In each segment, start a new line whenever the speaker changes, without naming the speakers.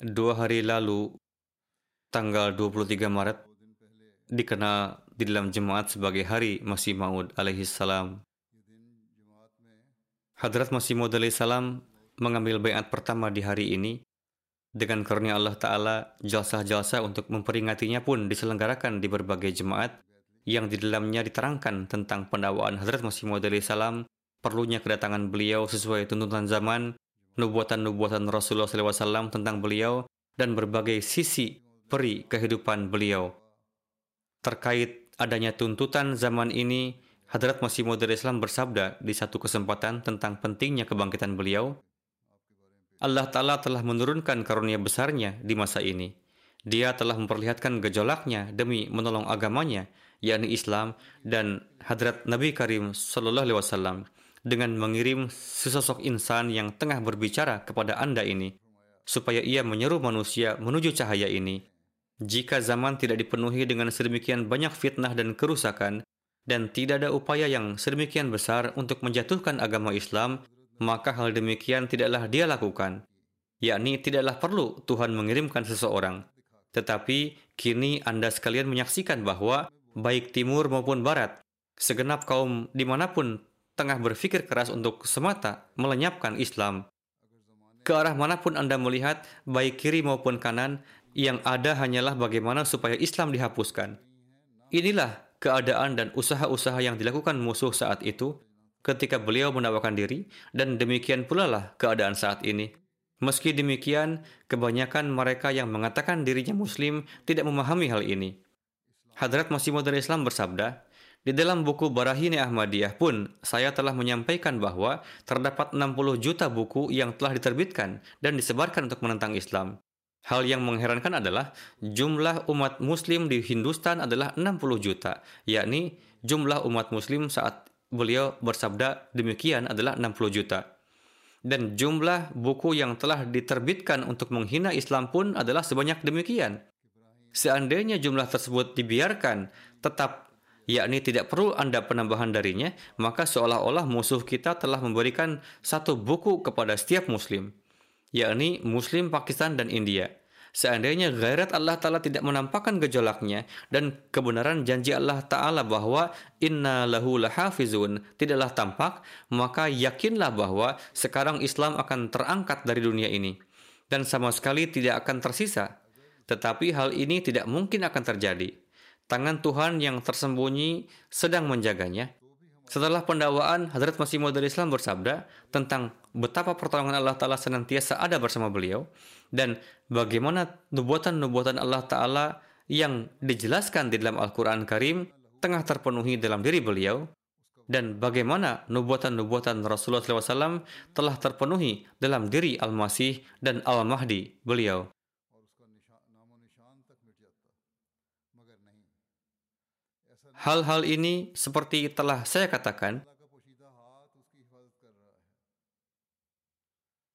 Dua hari lalu, tanggal 23 Maret, dikenal di dalam jemaat sebagai hari Masih Maud alaihi salam. Hadrat Masih Maud alaihi salam mengambil bayat pertama di hari ini. Dengan karunia Allah Ta'ala, jalsah-jalsah untuk memperingatinya pun diselenggarakan di berbagai jemaat yang di dalamnya diterangkan tentang pendakwaan Hadrat Masih Maud alaihi salam, perlunya kedatangan beliau sesuai tuntutan zaman, nubuatan-nubuatan Rasulullah SAW tentang beliau, dan berbagai sisi peri kehidupan beliau. Terkait adanya tuntutan zaman ini, Hadrat Masih Maud Islam bersabda di satu kesempatan tentang pentingnya kebangkitan beliau. Allah Ta'ala telah menurunkan karunia besarnya di masa ini. Dia telah memperlihatkan gejolaknya demi menolong agamanya, yakni Islam dan Hadrat Nabi Karim Sallallahu Alaihi Wasallam dengan mengirim sesosok insan yang tengah berbicara kepada Anda ini, supaya ia menyeru manusia menuju cahaya ini. Jika zaman tidak dipenuhi dengan sedemikian banyak fitnah dan kerusakan, dan tidak ada upaya yang sedemikian besar untuk menjatuhkan agama Islam, maka hal demikian tidaklah dia lakukan. Yakni tidaklah perlu Tuhan mengirimkan seseorang. Tetapi kini Anda sekalian menyaksikan bahwa baik timur maupun barat, segenap kaum di mana pun tengah berpikir keras untuk semata melenyapkan Islam. Ke arah mana pun Anda melihat, baik kiri maupun kanan, yang ada hanyalah bagaimana supaya Islam dihapuskan. Inilah keadaan dan usaha-usaha yang dilakukan musuh saat itu ketika beliau menawarkan diri dan demikian pula lah keadaan saat ini. Meski demikian, kebanyakan mereka yang mengatakan dirinya muslim tidak memahami hal ini. Hadrat Masih Islam bersabda, di dalam buku Barahini Ahmadiyah pun, saya telah menyampaikan bahwa terdapat 60 juta buku yang telah diterbitkan dan disebarkan untuk menentang Islam. Hal yang mengherankan adalah jumlah umat muslim di Hindustan adalah 60 juta, yakni jumlah umat muslim saat beliau bersabda demikian adalah 60 juta. Dan jumlah buku yang telah diterbitkan untuk menghina Islam pun adalah sebanyak demikian. Seandainya jumlah tersebut dibiarkan tetap yakni tidak perlu Anda penambahan darinya, maka seolah-olah musuh kita telah memberikan satu buku kepada setiap muslim, yakni muslim Pakistan dan India. Seandainya gairat Allah Ta'ala tidak menampakkan gejolaknya dan kebenaran janji Allah Ta'ala bahwa inna lahu lahafizun tidaklah tampak, maka yakinlah bahwa sekarang Islam akan terangkat dari dunia ini dan sama sekali tidak akan tersisa. Tetapi hal ini tidak mungkin akan terjadi tangan Tuhan yang tersembunyi sedang menjaganya. Setelah pendakwaan, Hadrat Masih Maud Islam bersabda tentang betapa pertolongan Allah Ta'ala senantiasa ada bersama beliau dan bagaimana nubuatan-nubuatan Allah Ta'ala yang dijelaskan di dalam Al-Quran Karim tengah terpenuhi dalam diri beliau dan bagaimana nubuatan-nubuatan Rasulullah SAW telah terpenuhi dalam diri Al-Masih dan Al-Mahdi beliau. Hal-hal ini seperti telah saya katakan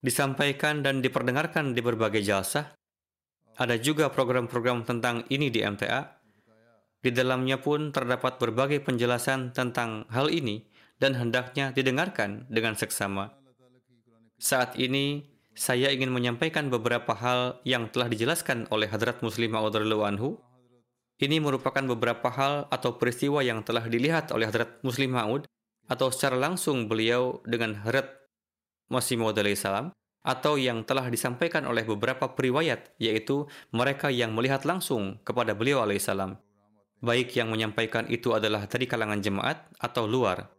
disampaikan dan diperdengarkan di berbagai jasa. Ada juga program-program tentang ini di MTA Di dalamnya pun terdapat berbagai penjelasan tentang hal ini dan hendaknya didengarkan dengan seksama. Saat ini, saya ingin menyampaikan beberapa hal yang telah dijelaskan oleh Hadrat Muslim Ma'ud anhu. Ini merupakan beberapa hal atau peristiwa yang telah dilihat oleh Hadrat Muslim Ma'ud atau secara langsung beliau dengan Hadrat Masih Maud salam atau yang telah disampaikan oleh beberapa periwayat yaitu mereka yang melihat langsung kepada beliau alaihissalam baik yang menyampaikan itu adalah dari kalangan jemaat atau luar.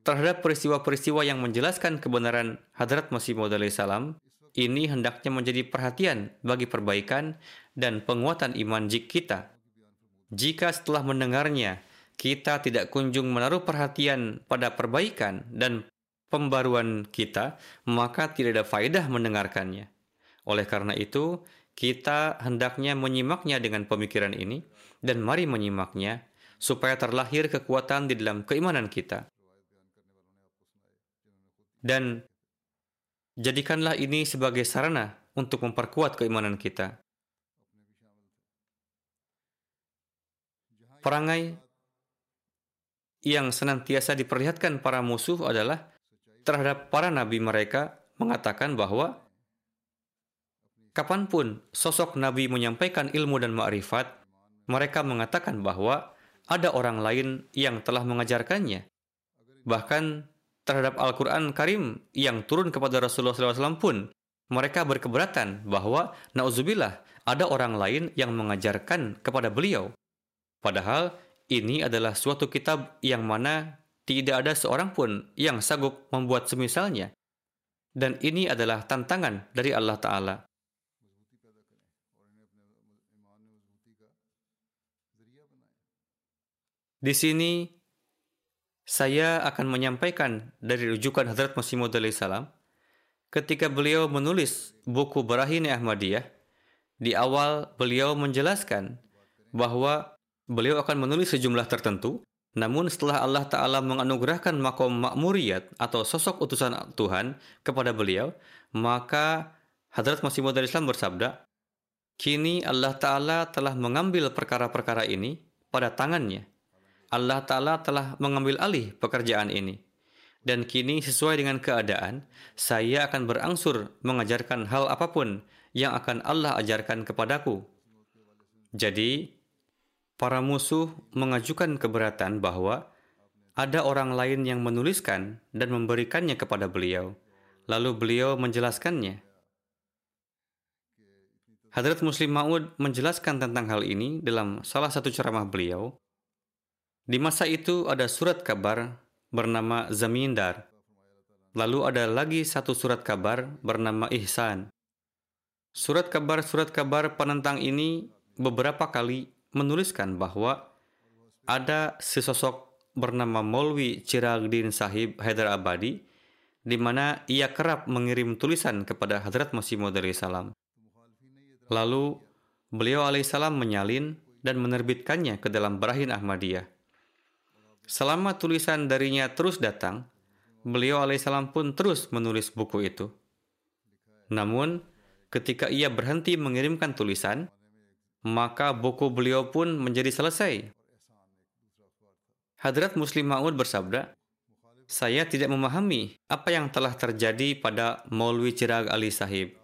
Terhadap peristiwa-peristiwa yang menjelaskan kebenaran Hadrat Masih Maud salam ini hendaknya menjadi perhatian bagi perbaikan dan penguatan iman jik kita jika setelah mendengarnya kita tidak kunjung menaruh perhatian pada perbaikan dan pembaruan kita, maka tidak ada faedah mendengarkannya. Oleh karena itu, kita hendaknya menyimaknya dengan pemikiran ini, dan mari menyimaknya supaya terlahir kekuatan di dalam keimanan kita. Dan jadikanlah ini sebagai sarana untuk memperkuat keimanan kita. Perangai yang senantiasa diperlihatkan para musuh adalah terhadap para nabi mereka mengatakan bahwa kapan pun sosok nabi menyampaikan ilmu dan ma'rifat, mereka mengatakan bahwa ada orang lain yang telah mengajarkannya. Bahkan terhadap Al-Quran Karim yang turun kepada Rasulullah SAW pun, mereka berkeberatan bahwa nauzubillah ada orang lain yang mengajarkan kepada beliau. Padahal ini adalah suatu kitab yang mana tidak ada seorang pun yang sanggup membuat semisalnya. Dan ini adalah tantangan dari Allah Ta'ala. Di sini, saya akan menyampaikan dari rujukan Hadrat Masih Maud salam ketika beliau menulis buku Barahin Ahmadiyah, di awal beliau menjelaskan bahwa beliau akan menulis sejumlah tertentu namun setelah Allah Ta'ala menganugerahkan makom makmuriyat atau sosok utusan Tuhan kepada beliau, maka Hadrat Masih Maud Islam bersabda, Kini Allah Ta'ala telah mengambil perkara-perkara ini pada tangannya. Allah Ta'ala telah mengambil alih pekerjaan ini. Dan kini sesuai dengan keadaan, saya akan berangsur mengajarkan hal apa pun yang akan Allah ajarkan kepadaku. Jadi, para musuh mengajukan keberatan bahwa ada orang lain yang menuliskan dan memberikannya kepada beliau. Lalu beliau menjelaskannya. Hadrat Muslim Ma'ud menjelaskan tentang hal ini dalam salah satu ceramah beliau. Di masa itu ada surat kabar bernama Zamindar. Lalu ada lagi satu surat kabar bernama Ihsan. Surat kabar-surat kabar penentang ini beberapa kali menuliskan bahwa ada sesosok bernama Molwi Chiragdin Sahib Haidar Abadi di mana ia kerap mengirim tulisan kepada Hadrat Masih Maud salam. Lalu beliau alaihissalam menyalin dan menerbitkannya ke dalam Barahin Ahmadiyah. Selama tulisan darinya terus datang, beliau alaihissalam pun terus menulis buku itu. Namun, ketika ia berhenti mengirimkan tulisan, maka buku beliau pun menjadi selesai. Hadrat Muslim Ma'ud bersabda, saya tidak memahami apa yang telah terjadi pada Maulwi Chirag Ali Sahib.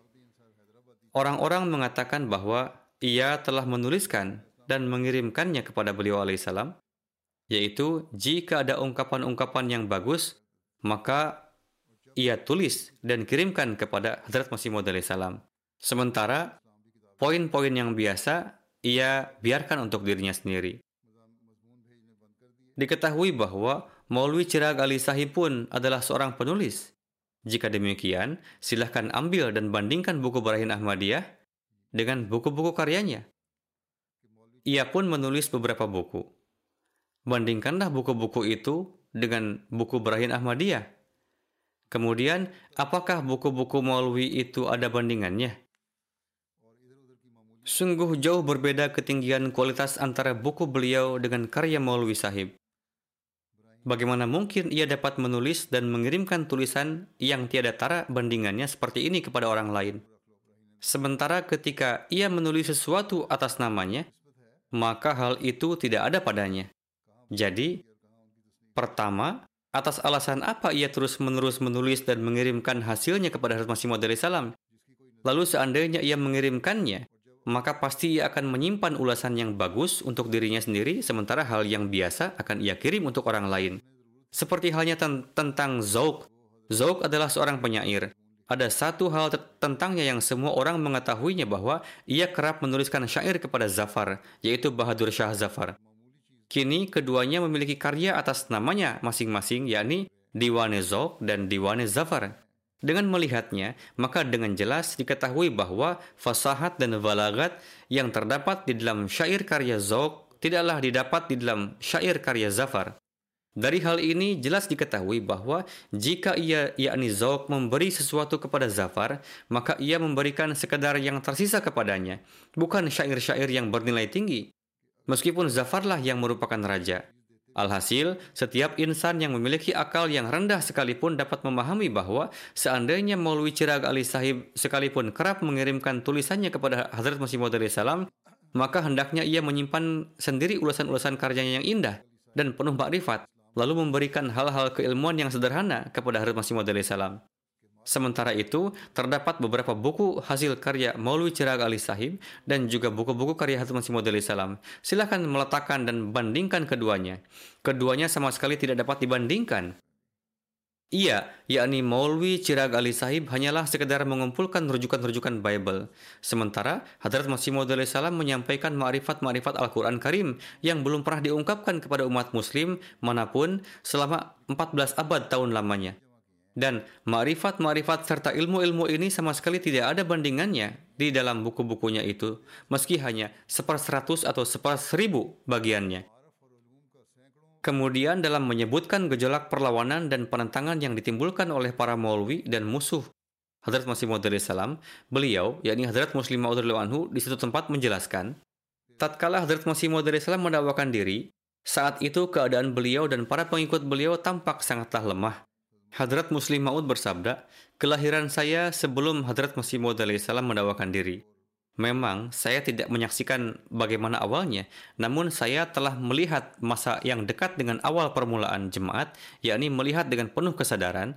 Orang-orang mengatakan bahwa ia telah menuliskan dan mengirimkannya kepada beliau alaihissalam, yaitu jika ada ungkapan-ungkapan yang bagus, maka ia tulis dan kirimkan kepada Hadrat Masih Maud salam. Sementara poin-poin yang biasa ia biarkan untuk dirinya sendiri. Diketahui bahwa Maulwi Chirag Ali Sahib pun adalah seorang penulis. Jika demikian, silahkan ambil dan bandingkan buku Barahin Ahmadiyah dengan buku-buku karyanya. Ia pun menulis beberapa buku. Bandingkanlah buku-buku itu dengan buku Barahin Ahmadiyah. Kemudian, apakah buku-buku Maulwi itu ada bandingannya? Sungguh jauh berbeda ketinggian kualitas antara buku beliau dengan karya Maulwi Sahib. Bagaimana mungkin ia dapat menulis dan mengirimkan tulisan yang tiada tara bandingannya seperti ini kepada orang lain? Sementara ketika ia menulis sesuatu atas namanya, maka hal itu tidak ada padanya. Jadi, pertama, atas alasan apa ia terus-menerus menulis dan mengirimkan hasilnya kepada Hazrat Masih Maud salam? Lalu seandainya ia mengirimkannya, maka pasti ia akan menyimpan ulasan yang bagus untuk dirinya sendiri, sementara hal yang biasa akan ia kirim untuk orang lain. Seperti halnya ten tentang Zauk. Zauk adalah seorang penyair. Ada satu hal tentangnya yang semua orang mengetahuinya bahwa ia kerap menuliskan syair kepada Zafar, yaitu Bahadur Shah Zafar. Kini keduanya memiliki karya atas namanya masing-masing, yakni Diwane Zok dan Diwane Zafar. Dengan melihatnya, maka dengan jelas diketahui bahwa fasahat dan balagat yang terdapat di dalam syair karya Zok tidaklah didapat di dalam syair karya Zafar. Dari hal ini jelas diketahui bahwa jika ia yakni Zauk memberi sesuatu kepada Zafar, maka ia memberikan sekadar yang tersisa kepadanya, bukan syair-syair yang bernilai tinggi. Meskipun Zafarlah yang merupakan raja. Alhasil, setiap insan yang memiliki akal yang rendah sekalipun dapat memahami bahwa seandainya Maulwi Cirag Ali Sahib sekalipun kerap mengirimkan tulisannya kepada Hazrat Masih Maud salam, maka hendaknya ia menyimpan sendiri ulasan-ulasan karyanya yang indah dan penuh makrifat lalu memberikan hal-hal keilmuan yang sederhana kepada Hazrat Masih Maud salam. Sementara itu, terdapat beberapa buku hasil karya Maulwi Cirag Ali Sahib dan juga buku-buku karya Hazrat Masih Maud salam. Silakan meletakkan dan bandingkan keduanya. Keduanya sama sekali tidak dapat dibandingkan. Ia, yakni Maulwi Cirag Ali Sahib hanyalah sekedar mengumpulkan rujukan-rujukan Bible. Sementara Hadrat Masih Maud salam menyampaikan ma'rifat-ma'rifat Al-Quran Karim yang belum pernah diungkapkan kepada umat muslim mana pun selama 14 abad tahun lamanya. Dan ma'rifat-ma'rifat serta ilmu-ilmu ini sama sekali tidak ada bandingannya di dalam buku-bukunya itu, meski hanya seperseratus atau seperseribu bagiannya. Kemudian dalam menyebutkan gejolak perlawanan dan penentangan yang ditimbulkan oleh para maulwi dan musuh Hadrat Masih Maud salam, beliau, yakni Hadrat Muslim Maud anhu di satu tempat menjelaskan, tatkala Hadrat Masih Maud salam mendakwakan diri, saat itu keadaan beliau dan para pengikut beliau tampak sangatlah lemah. Hadrat Muslim Maud bersabda, kelahiran saya sebelum Hadrat Masih Maud salam mendakwakan diri. Memang saya tidak menyaksikan bagaimana awalnya, namun saya telah melihat masa yang dekat dengan awal permulaan jemaat, yakni melihat dengan penuh kesadaran.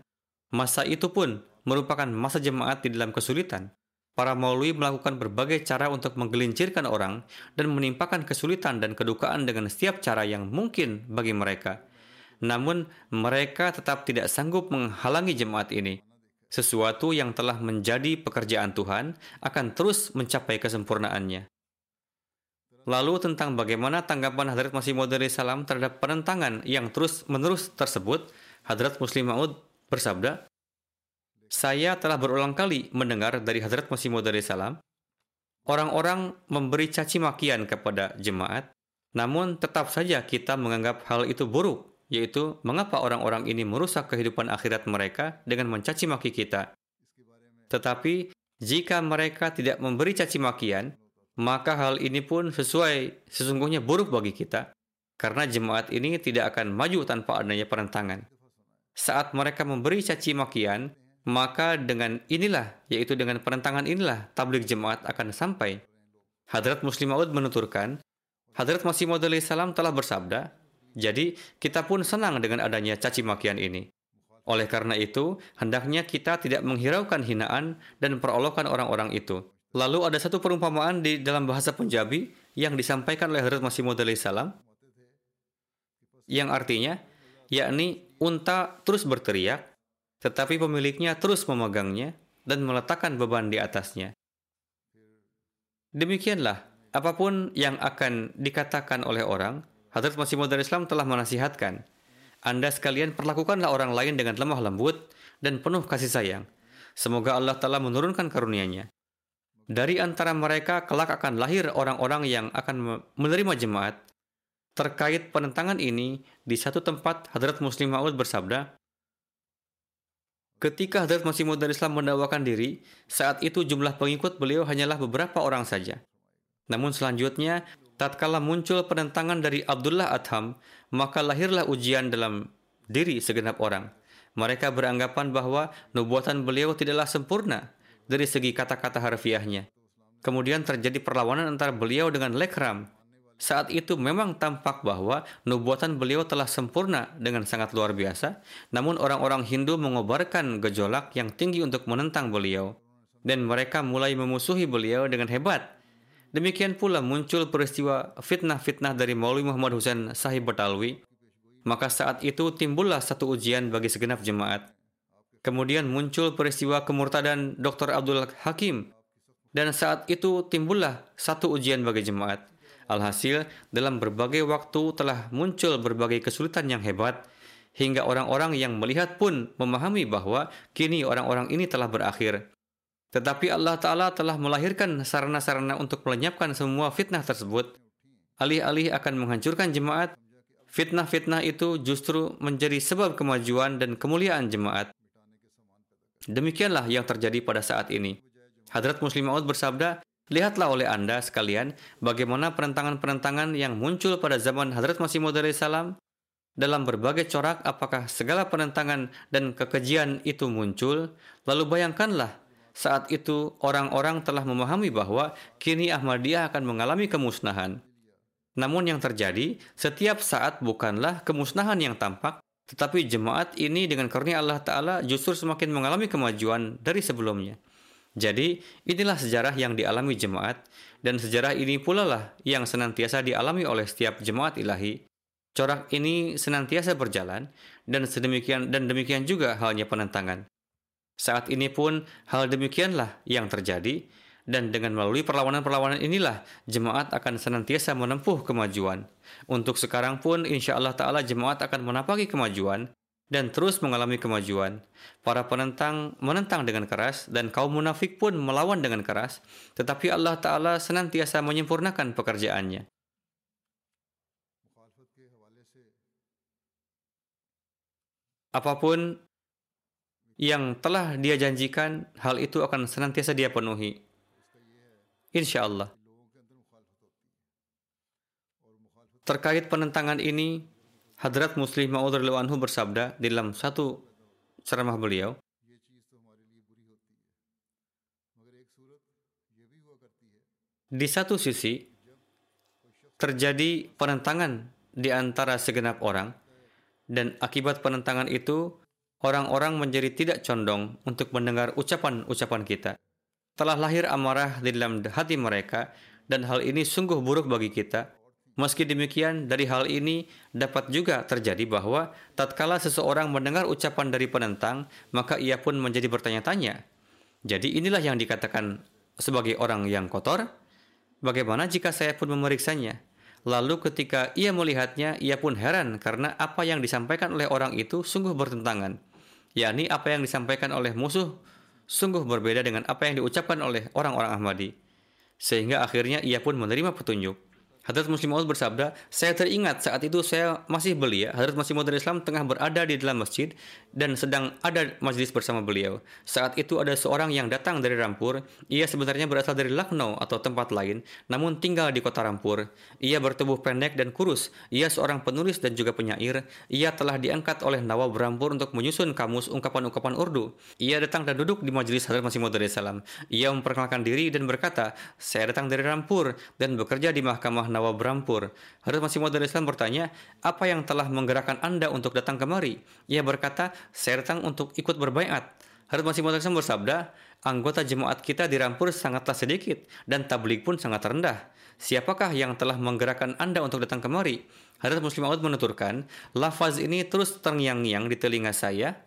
Masa itu pun merupakan masa jemaat di dalam kesulitan. Para maulwi melakukan berbagai cara untuk menggelincirkan orang dan menimpakan kesulitan dan kedukaan dengan setiap cara yang mungkin bagi mereka. Namun, mereka tetap tidak sanggup menghalangi jemaat ini sesuatu yang telah menjadi pekerjaan Tuhan akan terus mencapai kesempurnaannya. Lalu tentang bagaimana tanggapan Hadrat Masih Maud salam terhadap penentangan yang terus-menerus tersebut, Hadrat Muslim Maud bersabda, Saya telah berulang kali mendengar dari Hadrat Masih Maud salam, orang-orang memberi caci makian kepada jemaat, namun tetap saja kita menganggap hal itu buruk yaitu mengapa orang-orang ini merusak kehidupan akhirat mereka dengan mencaci maki kita. Tetapi jika mereka tidak memberi caci makian, maka hal ini pun sesuai sesungguhnya buruk bagi kita, karena jemaat ini tidak akan maju tanpa adanya perentangan. Saat mereka memberi caci makian, maka dengan inilah, yaitu dengan perentangan inilah, tablik jemaat akan sampai. Hadrat Muslim Maud menuturkan, Hadrat Masih Maud salam telah bersabda, jadi, kita pun senang dengan adanya caci makian ini. Oleh karena itu, hendaknya kita tidak menghiraukan hinaan dan perolokan orang-orang itu. Lalu ada satu perumpamaan di dalam bahasa Punjabi yang disampaikan oleh Hazrat Masih Maud salam yang artinya yakni unta terus berteriak tetapi pemiliknya terus memegangnya dan meletakkan beban di atasnya. Demikianlah apa pun yang akan dikatakan oleh orang Hadrat Masih Maud Islam telah menasihatkan, Anda sekalian perlakukanlah orang lain dengan lemah lembut dan penuh kasih sayang. Semoga Allah telah menurunkan karunia-Nya. Dari antara mereka kelak akan lahir orang-orang yang akan menerima jemaat. Terkait penentangan ini, di satu tempat Hadrat Muslim Maud bersabda, Ketika Hadrat Masih Maud Islam mendakwakan diri, saat itu jumlah pengikut beliau hanyalah beberapa orang saja. Namun selanjutnya, tatkala muncul penentangan dari Abdullah Adham, maka lahirlah ujian dalam diri segenap orang. Mereka beranggapan bahwa nubuatan beliau tidaklah sempurna dari segi kata-kata harfiahnya. Kemudian terjadi perlawanan antara beliau dengan Lekram. Saat itu memang tampak bahwa nubuatan beliau telah sempurna dengan sangat luar biasa, namun orang-orang Hindu mengobarkan gejolak yang tinggi untuk menentang beliau, dan mereka mulai memusuhi beliau dengan hebat. Demikian pula muncul peristiwa fitnah-fitnah dari Maulwi Muhammad Husain Sahib Batalwi. Maka saat itu timbullah satu ujian bagi segenap jemaat. Kemudian muncul peristiwa kemurtadan Dr. Abdul Hakim. Dan saat itu timbullah satu ujian bagi jemaat. Alhasil, dalam berbagai waktu telah muncul berbagai kesulitan yang hebat, hingga orang-orang yang melihat pun memahami bahwa kini orang-orang ini telah berakhir. Tetapi Allah Ta'ala telah melahirkan sarana-sarana untuk melenyapkan semua fitnah tersebut. Alih-alih akan menghancurkan jemaat, fitnah-fitnah itu justru menjadi sebab kemajuan dan kemuliaan jemaat. Demikianlah yang terjadi pada saat ini. Hadrat Muslim Maud bersabda, Lihatlah oleh Anda sekalian bagaimana penentangan-penentangan yang muncul pada zaman Hadrat Masih Maud salam dalam berbagai corak apakah segala penentangan dan kekejian itu muncul lalu bayangkanlah saat itu orang-orang telah memahami bahwa kini Ahmadiyah akan mengalami kemusnahan. Namun yang terjadi setiap saat bukanlah kemusnahan yang tampak tetapi jemaat ini dengan karunia Allah Ta'ala justru semakin mengalami kemajuan dari sebelumnya. Jadi, inilah sejarah yang dialami jemaat, dan sejarah ini pula lah yang senantiasa dialami oleh setiap jemaat ilahi. Corak ini senantiasa berjalan, dan sedemikian dan demikian juga halnya penentangan. Saat ini pun hal demikianlah yang terjadi, dan dengan melalui perlawanan-perlawanan inilah jemaat akan senantiasa menempuh kemajuan. Untuk sekarang pun insya Allah Ta'ala jemaat akan menapaki kemajuan dan terus mengalami kemajuan. Para penentang menentang dengan keras dan kaum munafik pun melawan dengan keras, tetapi Allah Ta'ala senantiasa menyempurnakan pekerjaannya. Apa pun yang telah dia janjikan, hal itu akan senantiasa dia penuhi. Insya Allah. Terkait penentangan ini, Hadrat Muslim Ma'ud anhu bersabda dalam satu ceramah beliau, di satu sisi terjadi penentangan di antara segenap orang dan akibat penentangan itu orang-orang menjadi tidak condong untuk mendengar ucapan-ucapan kita. Telah lahir amarah di dalam hati mereka dan hal ini sungguh buruk bagi kita Meski demikian, dari hal ini dapat juga terjadi bahwa tatkala seseorang mendengar ucapan dari penentang, maka ia pun menjadi bertanya-tanya. Jadi inilah yang dikatakan sebagai orang yang kotor. Bagaimana jika saya pun memeriksanya? Lalu ketika ia melihatnya, ia pun heran karena apa yang disampaikan oleh orang itu sungguh bertentangan. Yakni apa yang disampaikan oleh musuh sungguh berbeda dengan apa yang diucapkan oleh orang-orang Ahmadi. Sehingga akhirnya ia pun menerima petunjuk. Hadrat Muslim Maud bersabda, saya teringat saat itu saya masih belia, Hadrat Muslim Maud Islam tengah berada di dalam masjid dan sedang ada majlis bersama beliau. Saat itu ada seorang yang datang dari Rampur, ia sebenarnya berasal dari Lucknow atau tempat lain, namun tinggal di kota Rampur. Ia bertubuh pendek dan kurus, ia seorang penulis dan juga penyair, ia telah diangkat oleh Nawab Rampur untuk menyusun kamus ungkapan-ungkapan Urdu. Ia datang dan duduk di majlis Hadrat Masih Maud Islam. Ia memperkenalkan diri dan berkata, saya datang dari Rampur dan bekerja di Mahkamah Nawab Rampur. Hadrat Masih Maud Islam bertanya, apa yang telah menggerakkan Anda untuk datang kemari? Ia berkata, saya datang untuk ikut berbaiat. Hadrat Masih Maud Islam bersabda, anggota jemaat kita di Rampur sangatlah sedikit dan tablik pun sangat rendah. Siapakah yang telah menggerakkan Anda untuk datang kemari? Hadrat Muslim Maud menuturkan, lafaz ini terus terngiang-ngiang di telinga saya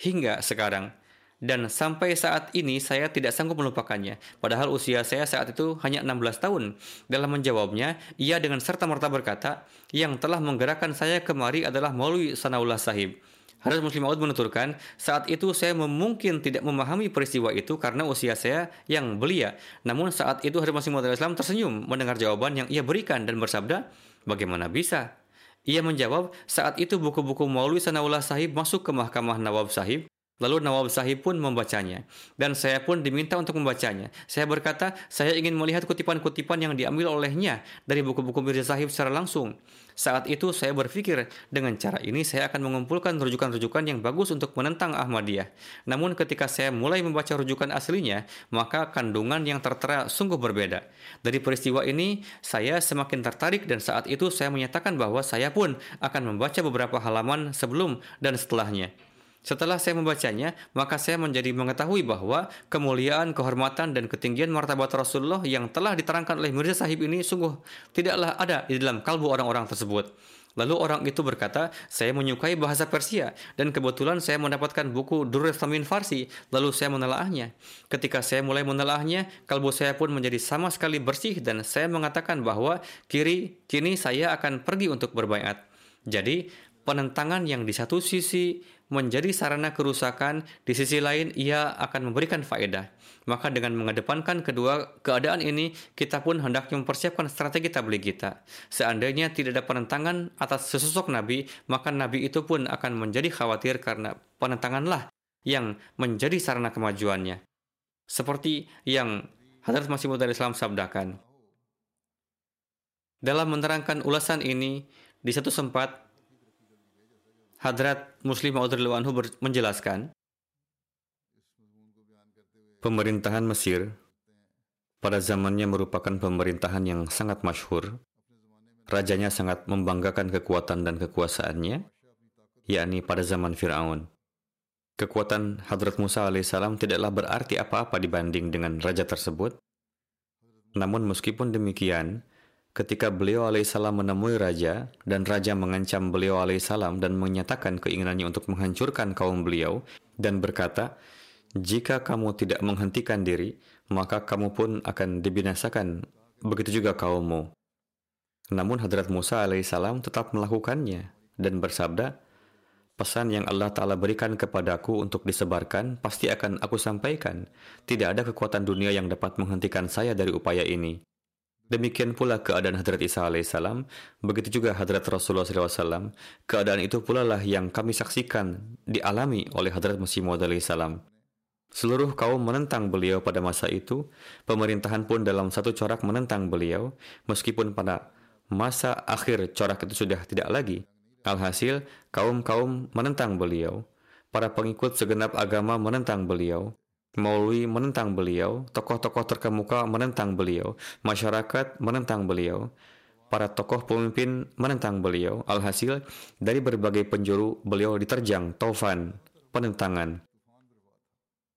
hingga sekarang. Dan sampai saat ini saya tidak sanggup melupakannya. Padahal usia saya saat itu hanya 16 tahun. Dalam menjawabnya, ia dengan serta-merta berkata, yang telah menggerakkan saya kemari adalah Maulwi Sanaullah Sahib. Hadrat Muslim Maud menuturkan, saat itu saya mungkin tidak memahami peristiwa itu karena usia saya yang belia. Namun saat itu Hadrat Muslim Maud Islam tersenyum mendengar jawaban yang ia berikan dan bersabda, bagaimana bisa? Ia menjawab, saat itu buku-buku Maulwi Sanaullah Sahib masuk ke Mahkamah Nawab Sahib Lalu Nawab Sahib pun membacanya. Dan saya pun diminta untuk membacanya. Saya berkata, saya ingin melihat kutipan-kutipan yang diambil olehnya dari buku-buku Mirza Sahib secara langsung. Saat itu saya berpikir, dengan cara ini saya akan mengumpulkan rujukan-rujukan yang bagus untuk menentang Ahmadiyah. Namun ketika saya mulai membaca rujukan aslinya, maka kandungan yang tertera sungguh berbeda. Dari peristiwa ini, saya semakin tertarik dan saat itu saya menyatakan bahwa saya pun akan membaca beberapa halaman sebelum dan setelahnya. Setelah saya membacanya, maka saya menjadi mengetahui bahwa kemuliaan, kehormatan, dan ketinggian martabat Rasulullah yang telah diterangkan oleh Mirza Sahib ini sungguh tidaklah ada di dalam kalbu orang-orang tersebut. Lalu orang itu berkata, saya menyukai bahasa Persia dan kebetulan saya mendapatkan buku Durrul Thamin Farsi, lalu saya menelaahnya. Ketika saya mulai menelaahnya, kalbu saya pun menjadi sama sekali bersih dan saya mengatakan bahwa kiri kini saya akan pergi untuk berbaiat. Jadi, penentangan yang di satu sisi menjadi sarana kerusakan, di sisi lain ia akan memberikan faedah. Maka dengan mengedepankan kedua keadaan ini, kita pun hendaknya mempersiapkan strategi tabligh kita. Seandainya tidak ada penentangan atas sesosok nabi, maka nabi itu pun akan menjadi khawatir karena penentanganlah yang menjadi sarana kemajuannya. Seperti yang Hadrat Masih Muda Islam sabdakan. Dalam menerangkan ulasan ini, di satu sempat Hadrat Muslim Maud Anhu menjelaskan, pemerintahan Mesir pada zamannya merupakan pemerintahan yang sangat masyhur. Rajanya sangat membanggakan kekuatan dan kekuasaannya, yakni pada zaman Fir'aun. Kekuatan Hadrat Musa alaihissalam tidaklah berarti apa-apa dibanding dengan raja tersebut. Namun meskipun demikian, ketika beliau alaihissalam menemui raja dan raja mengancam beliau alaihissalam dan menyatakan keinginannya untuk menghancurkan kaum beliau dan berkata, jika kamu tidak menghentikan diri, maka kamu pun akan dibinasakan. Begitu juga kaummu. Namun Hadrat Musa alaihissalam tetap melakukannya dan bersabda, pesan yang Allah Ta'ala berikan kepadaku untuk disebarkan pasti akan aku sampaikan. Tidak ada kekuatan dunia yang dapat menghentikan saya dari upaya ini. Demikian pula keadaan Hadrat Isa alaihissalam, begitu juga Hadrat Rasulullah SAW. Keadaan itu pula lah yang kami saksikan dialami oleh Hadrat Masih Maud alaihissalam. Seluruh kaum menentang beliau pada masa itu, pemerintahan pun dalam satu corak menentang beliau, meskipun pada masa akhir corak itu sudah tidak lagi. Alhasil, kaum-kaum menentang beliau, para pengikut segenap agama menentang beliau, Maulwi menentang beliau, tokoh-tokoh terkemuka menentang beliau, masyarakat menentang beliau, para tokoh pemimpin menentang beliau. Alhasil, dari berbagai penjuru beliau diterjang taufan, penentangan.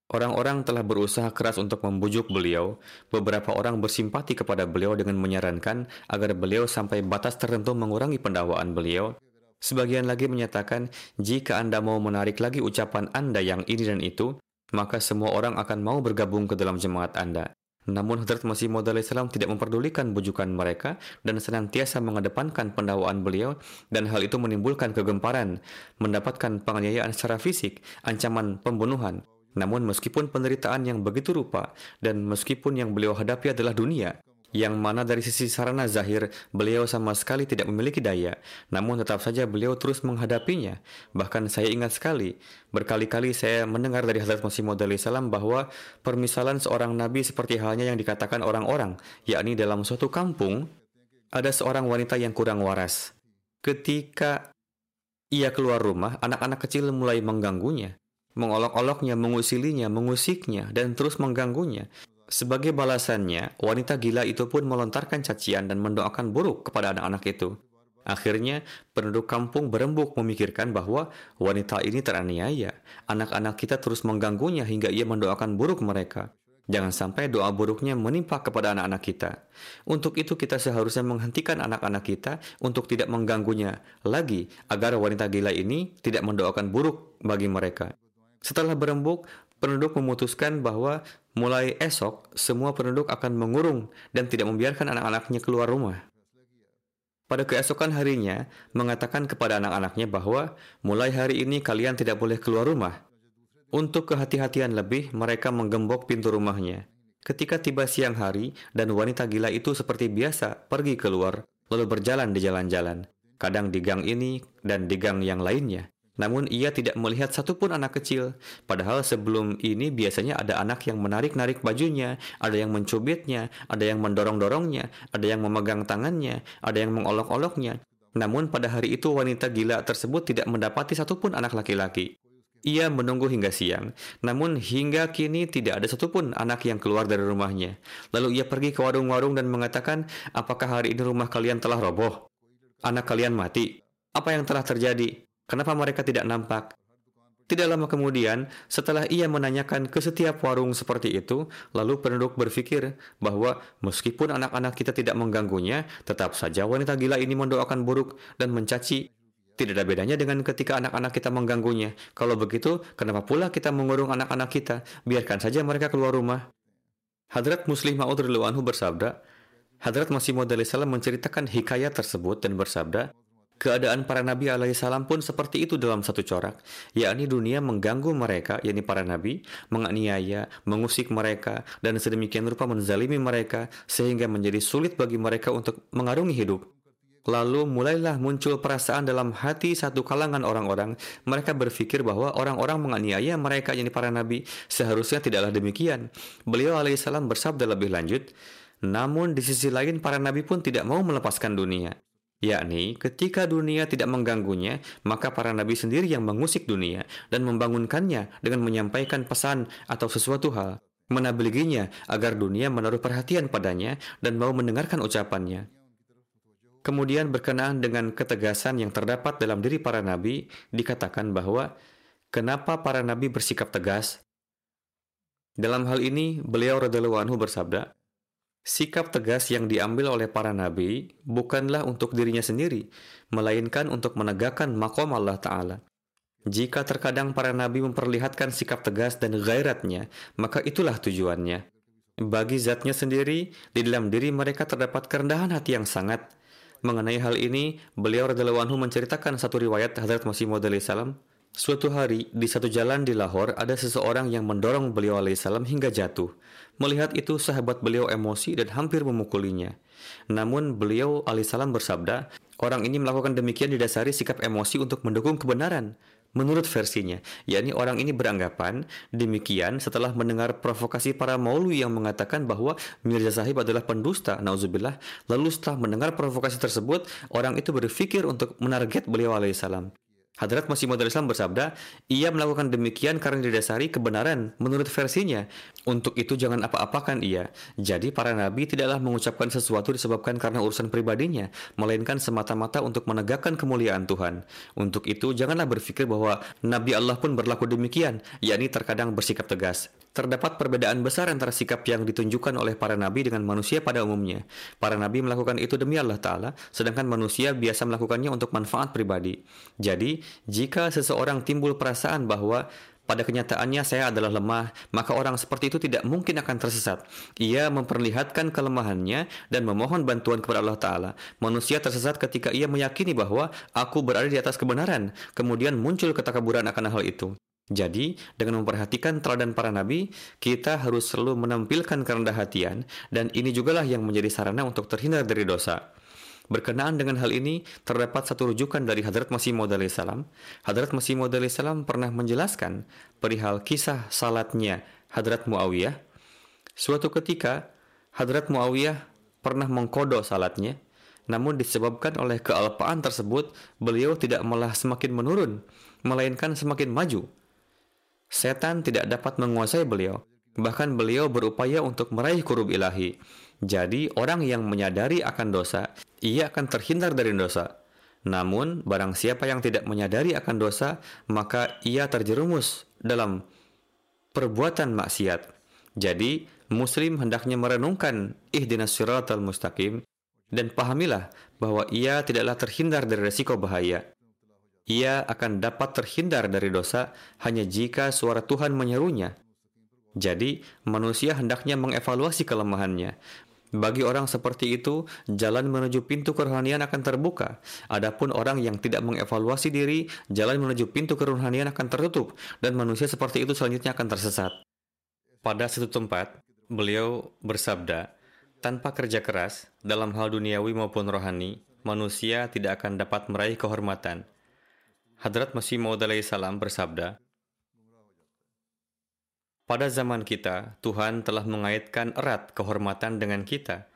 Orang-orang telah berusaha keras untuk membujuk beliau. Beberapa orang bersimpati kepada beliau dengan menyarankan agar beliau sampai batas tertentu mengurangi pendakwaan beliau. Sebagian lagi menyatakan, jika Anda mau menarik lagi ucapan Anda yang ini dan itu, maka semua orang akan mau bergabung ke dalam jemaat Anda. Namun Hadrat Masih Maud Islam tidak memperdulikan bujukan mereka dan senantiasa mengedepankan pendakwaan beliau dan hal itu menimbulkan kegemparan, mendapatkan penganiayaan secara fisik, ancaman pembunuhan. Namun meskipun penderitaan yang begitu rupa dan meskipun yang beliau hadapi adalah dunia, yang mana dari sisi sarana zahir beliau sama sekali tidak memiliki daya, namun tetap saja beliau terus menghadapinya. Bahkan saya ingat sekali, berkali-kali saya mendengar dari Hazrat Masih Maud salam bahwa permisalan seorang nabi seperti halnya yang dikatakan orang-orang, yakni dalam suatu kampung ada seorang wanita yang kurang waras. Ketika ia keluar rumah, anak-anak kecil mulai mengganggunya, mengolok-oloknya, mengusilinya, mengusiknya, dan terus mengganggunya. Sebagai balasannya, wanita gila itu pun melontarkan cacian dan mendoakan buruk kepada anak-anak itu. Akhirnya, penduduk kampung berembuk memikirkan bahwa wanita ini teraniaya. Anak-anak kita terus mengganggunya hingga ia mendoakan buruk mereka. Jangan sampai doa buruknya menimpa kepada anak-anak kita. Untuk itu kita seharusnya menghentikan anak-anak kita untuk tidak mengganggunya lagi agar wanita gila ini tidak mendoakan buruk bagi mereka. Setelah berembuk, penduduk memutuskan bahwa mulai esok semua penduduk akan mengurung dan tidak membiarkan anak-anaknya keluar rumah. Pada keesokan harinya, mengatakan kepada anak-anaknya bahwa mulai hari ini kalian tidak boleh keluar rumah. Untuk kehati-hatian lebih, mereka menggembok pintu rumahnya. Ketika tiba siang hari dan wanita gila itu seperti biasa pergi keluar, lalu berjalan di jalan-jalan, kadang di gang ini dan di gang yang lainnya. Namun ia tidak melihat satupun anak kecil. Padahal sebelum ini biasanya ada anak yang menarik-narik bajunya, ada yang mencubitnya, ada yang mendorong-dorongnya, ada yang memegang tangannya, ada yang mengolok-oloknya. Namun pada hari itu wanita gila tersebut tidak mendapati satupun anak laki-laki. Ia menunggu hingga siang, namun hingga kini tidak ada satupun anak yang keluar dari rumahnya. Lalu ia pergi ke warung-warung dan mengatakan, apakah hari ini rumah kalian telah roboh? Anak kalian mati? Apa yang telah terjadi? Kenapa mereka tidak nampak? Tidak lama kemudian, setelah ia menanyakan ke setiap warung seperti itu, lalu penduduk berpikir bahwa meskipun anak-anak kita tidak mengganggunya, tetap saja wanita gila ini mendoakan buruk dan mencaci. Tidak ada bedanya dengan ketika anak-anak kita mengganggunya. Kalau begitu, kenapa pula kita mengurung anak-anak kita? Biarkan saja mereka keluar rumah. Hadrat Muslim Ma'ud Anhu bersabda, Hadrat Masih Maud menceritakan hikayat tersebut dan bersabda, Keadaan para nabi alaihissalam pun seperti itu dalam satu corak, yakni dunia mengganggu mereka, yakni para nabi, menganiaya, mengusik mereka, dan sedemikian rupa menzalimi mereka sehingga menjadi sulit bagi mereka untuk mengarungi hidup. Lalu mulailah muncul perasaan dalam hati satu kalangan orang-orang. Mereka berpikir bahwa orang-orang menganiaya mereka yakni para nabi. Seharusnya tidaklah demikian. Beliau alaihissalam bersabda lebih lanjut, namun di sisi lain para nabi pun tidak mau melepaskan dunia yakni ketika dunia tidak mengganggunya, maka para nabi sendiri yang mengusik dunia dan membangunkannya dengan menyampaikan pesan atau sesuatu hal, menabliginya agar dunia menaruh perhatian padanya dan mau mendengarkan ucapannya. Kemudian berkenaan dengan ketegasan yang terdapat dalam diri para nabi, dikatakan bahwa kenapa para nabi bersikap tegas? Dalam hal ini, beliau radhiyallahu anhu bersabda, Sikap tegas yang diambil oleh para nabi bukanlah untuk dirinya sendiri, melainkan untuk menegakkan makom Allah Ta'ala. Jika terkadang para nabi memperlihatkan sikap tegas dan gairatnya, maka itulah tujuannya. Bagi zatnya sendiri, di dalam diri mereka terdapat kerendahan hati yang sangat. Mengenai hal ini, beliau radhiyallahu anhu menceritakan satu riwayat Hadrat Masih Maud salam Suatu hari, di satu jalan di Lahore, ada seseorang yang mendorong beliau alaihissalam hingga jatuh. Melihat itu, sahabat beliau emosi dan hampir memukulinya. Namun, beliau alaihissalam bersabda, orang ini melakukan demikian didasari sikap emosi untuk mendukung kebenaran. Menurut versinya, yakni orang ini beranggapan demikian setelah mendengar provokasi para maulwi yang mengatakan bahwa Mirza Sahib adalah pendusta, nauzubillah. Lalu setelah mendengar provokasi tersebut, orang itu berpikir untuk menarget beliau alaihissalam. Hadrat Masih Maud Islam bersabda, ia melakukan demikian karena didasari kebenaran menurut versinya. Untuk itu jangan apa-apakan ia. Jadi para nabi tidaklah mengucapkan sesuatu disebabkan karena urusan pribadinya, melainkan semata-mata untuk menegakkan kemuliaan Tuhan. Untuk itu janganlah berpikir bahwa nabi Allah pun berlaku demikian, yakni terkadang bersikap tegas. Terdapat perbedaan besar antara sikap yang ditunjukkan oleh para nabi dengan manusia pada umumnya. Para nabi melakukan itu demi Allah Ta'ala, sedangkan manusia biasa melakukannya untuk manfaat pribadi. Jadi, jika seseorang timbul perasaan bahwa pada kenyataannya saya adalah lemah, maka orang seperti itu tidak mungkin akan tersesat. Ia memperlihatkan kelemahannya dan memohon bantuan kepada Allah Ta'ala. Manusia tersesat ketika ia meyakini bahwa aku berada di atas kebenaran, kemudian muncul ketakaburan akan hal itu. Jadi, dengan memperhatikan teladan para nabi, kita harus selalu menampilkan kerendah hatian, dan ini jugalah yang menjadi sarana untuk terhindar dari dosa. Berkenaan dengan hal ini, terdapat satu rujukan dari Hadrat Masih Maud salam. Hadrat Masih Maud salam pernah menjelaskan perihal kisah salatnya Hadrat Muawiyah. Suatu ketika, Hadrat Muawiyah pernah mengkodok salatnya, namun disebabkan oleh kealpaan tersebut, beliau tidak malah semakin menurun, melainkan semakin maju. Setan tidak dapat menguasai beliau. Bahkan beliau berupaya untuk meraih kurub ilahi. Jadi orang yang menyadari akan dosa, ia akan terhindar dari dosa. Namun barang siapa yang tidak menyadari akan dosa, maka ia terjerumus dalam perbuatan maksiat. Jadi muslim hendaknya merenungkan ihdinas siratal mustaqim dan pahamilah bahwa ia tidaklah terhindar dari resiko bahaya ia akan dapat terhindar dari dosa hanya jika suara Tuhan menyerunya. Jadi, manusia hendaknya mengevaluasi kelemahannya. Bagi orang seperti itu, jalan menuju pintu kerohanian akan terbuka. Adapun orang yang tidak mengevaluasi diri, jalan menuju pintu kerohanian akan tertutup, dan manusia seperti itu selanjutnya akan tersesat. Pada satu tempat, beliau bersabda, tanpa kerja keras, dalam hal duniawi maupun rohani, manusia tidak akan dapat meraih kehormatan. Hadrat Masih Maud salam bersabda, pada zaman kita, Tuhan telah mengaitkan erat kehormatan dengan kita.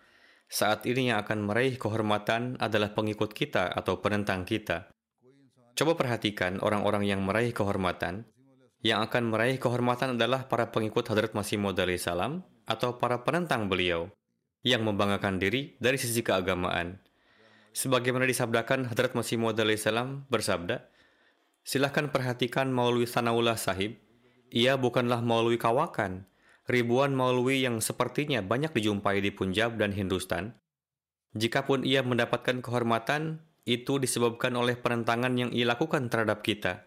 Saat ini yang akan meraih kehormatan adalah pengikut kita atau penentang kita. Coba perhatikan orang-orang yang meraih kehormatan. Yang akan meraih kehormatan adalah para pengikut Hadrat Masih Maud salam atau para penentang beliau yang membanggakan diri dari sisi keagamaan. Sebagaimana disabdakan Hadrat Masih Maud salam bersabda, Silahkan perhatikan Maulwi Sanaullah Sahib ia bukanlah Maulwi kawakan. Ribuan Maulwi yang sepertinya banyak dijumpai di Punjab dan Hindustan. Jikapun ia mendapatkan kehormatan, itu disebabkan oleh penentangan yang ia lakukan terhadap kita.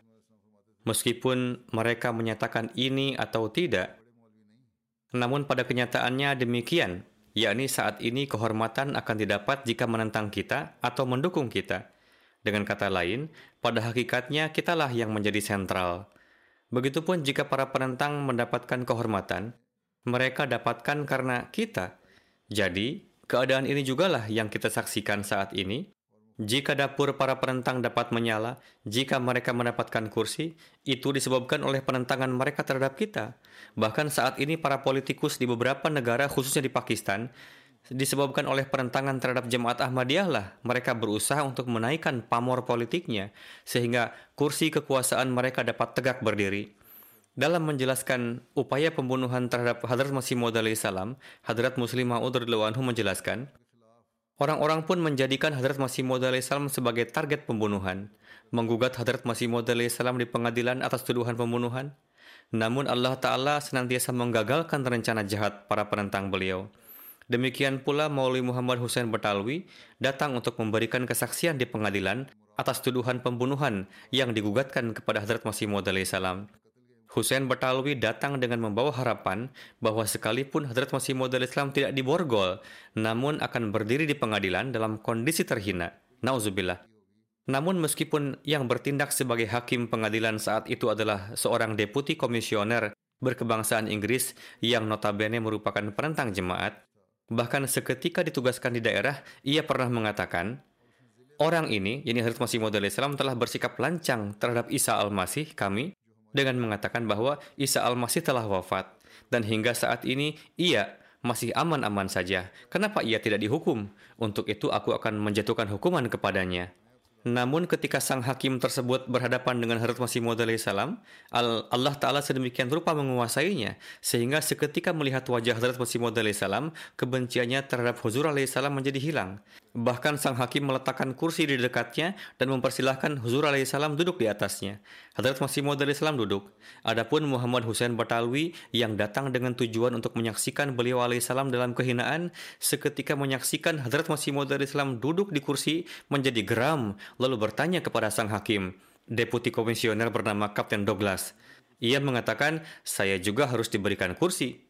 Meskipun mereka menyatakan ini atau tidak, namun pada kenyataannya demikian, yakni saat ini kehormatan akan didapat jika menentang kita atau mendukung kita. Dengan kata lain, pada hakikatnya kitalah yang menjadi sentral. Begitupun jika para penentang mendapatkan kehormatan, mereka dapatkan karena kita. Jadi, keadaan ini jugalah yang kita saksikan saat ini. Jika dapur para penentang dapat menyala, jika mereka mendapatkan kursi, itu disebabkan oleh penentangan mereka terhadap kita. Bahkan saat ini para politikus di beberapa negara, khususnya di Pakistan, disebabkan oleh perentangan terhadap jemaat Ahmadiyah lah mereka berusaha untuk menaikkan pamor politiknya sehingga kursi kekuasaan mereka dapat tegak berdiri. Dalam menjelaskan upaya pembunuhan terhadap Hadrat Masih Maud salam, Hadrat Muslim Ma'ud menjelaskan, orang-orang pun menjadikan Hadrat Masih Maud salam sebagai target pembunuhan, menggugat Hadrat Masih Maud salam di pengadilan atas tuduhan pembunuhan. Namun Allah Ta'ala senantiasa menggagalkan rencana jahat para penentang beliau. Demikian pula Mauli Muhammad Hussein Batalwi datang untuk memberikan kesaksian di pengadilan atas tuduhan pembunuhan yang digugatkan kepada Hadrat Masih Maud salam. Hussein Batalwi datang dengan membawa harapan bahwa sekalipun Hadrat Masih Maud salam tidak diborgol, namun akan berdiri di pengadilan dalam kondisi terhina. Nauzubillah. Namun meskipun yang bertindak sebagai hakim pengadilan saat itu adalah seorang deputi komisioner berkebangsaan Inggris yang notabene merupakan penentang jemaat, Bahkan seketika ditugaskan di daerah, ia pernah mengatakan, Orang ini, yakni Hazrat Masih Maud Islam telah bersikap lancang terhadap Isa Al-Masih kami dengan mengatakan bahwa Isa Al-Masih telah wafat dan hingga saat ini ia masih aman-aman saja. Kenapa ia tidak dihukum? Untuk itu aku akan menjatuhkan hukuman kepadanya. Namun ketika sang hakim tersebut berhadapan dengan Hazrat Masih Maud salam, Allah Ta'ala sedemikian rupa menguasainya, sehingga seketika melihat wajah Hazrat Masih Maud salam, kebenciannya terhadap Huzur salam menjadi hilang. Bahkan sang hakim meletakkan kursi di dekatnya dan mempersilahkan Huzur alaihissalam duduk di atasnya. Hadrat Masih Maud alaihissalam duduk. Adapun Muhammad Hussein Batalwi yang datang dengan tujuan untuk menyaksikan beliau alaihissalam dalam kehinaan, seketika menyaksikan Hadrat Masih Maud alaihissalam duduk di kursi menjadi geram, lalu bertanya kepada sang hakim, Deputi Komisioner bernama Kapten Douglas. Ia mengatakan, saya juga harus diberikan kursi.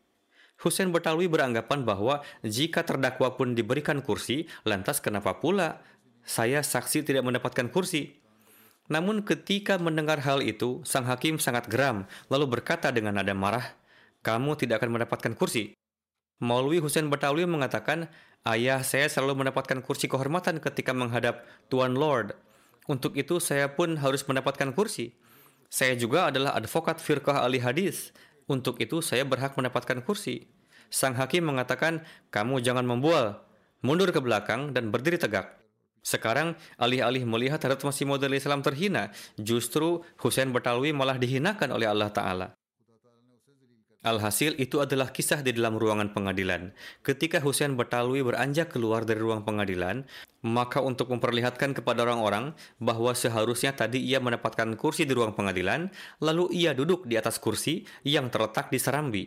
Hussein Batalwi beranggapan bahwa jika terdakwa pun diberikan kursi, lantas kenapa pula saya saksi tidak mendapatkan kursi? Namun ketika mendengar hal itu, sang hakim sangat geram, lalu berkata dengan nada marah, kamu tidak akan mendapatkan kursi. Maulwi Hussein Batawi mengatakan, ayah saya selalu mendapatkan kursi kehormatan ketika menghadap Tuan Lord. Untuk itu saya pun harus mendapatkan kursi. Saya juga adalah advokat firqah ahli hadis. Untuk itu saya berhak mendapatkan kursi. Sang hakim mengatakan, kamu jangan membual, mundur ke belakang dan berdiri tegak. Sekarang, alih-alih melihat Hadrat Masih Maud Islam terhina, justru Hussein Batalwi malah dihinakan oleh Allah Ta'ala. Alhasil itu adalah kisah di dalam ruangan pengadilan. Ketika Hussein Batalwi beranjak keluar dari ruang pengadilan, maka untuk memperlihatkan kepada orang-orang bahwa seharusnya tadi ia mendapatkan kursi di ruang pengadilan, lalu ia duduk di atas kursi yang terletak di serambi.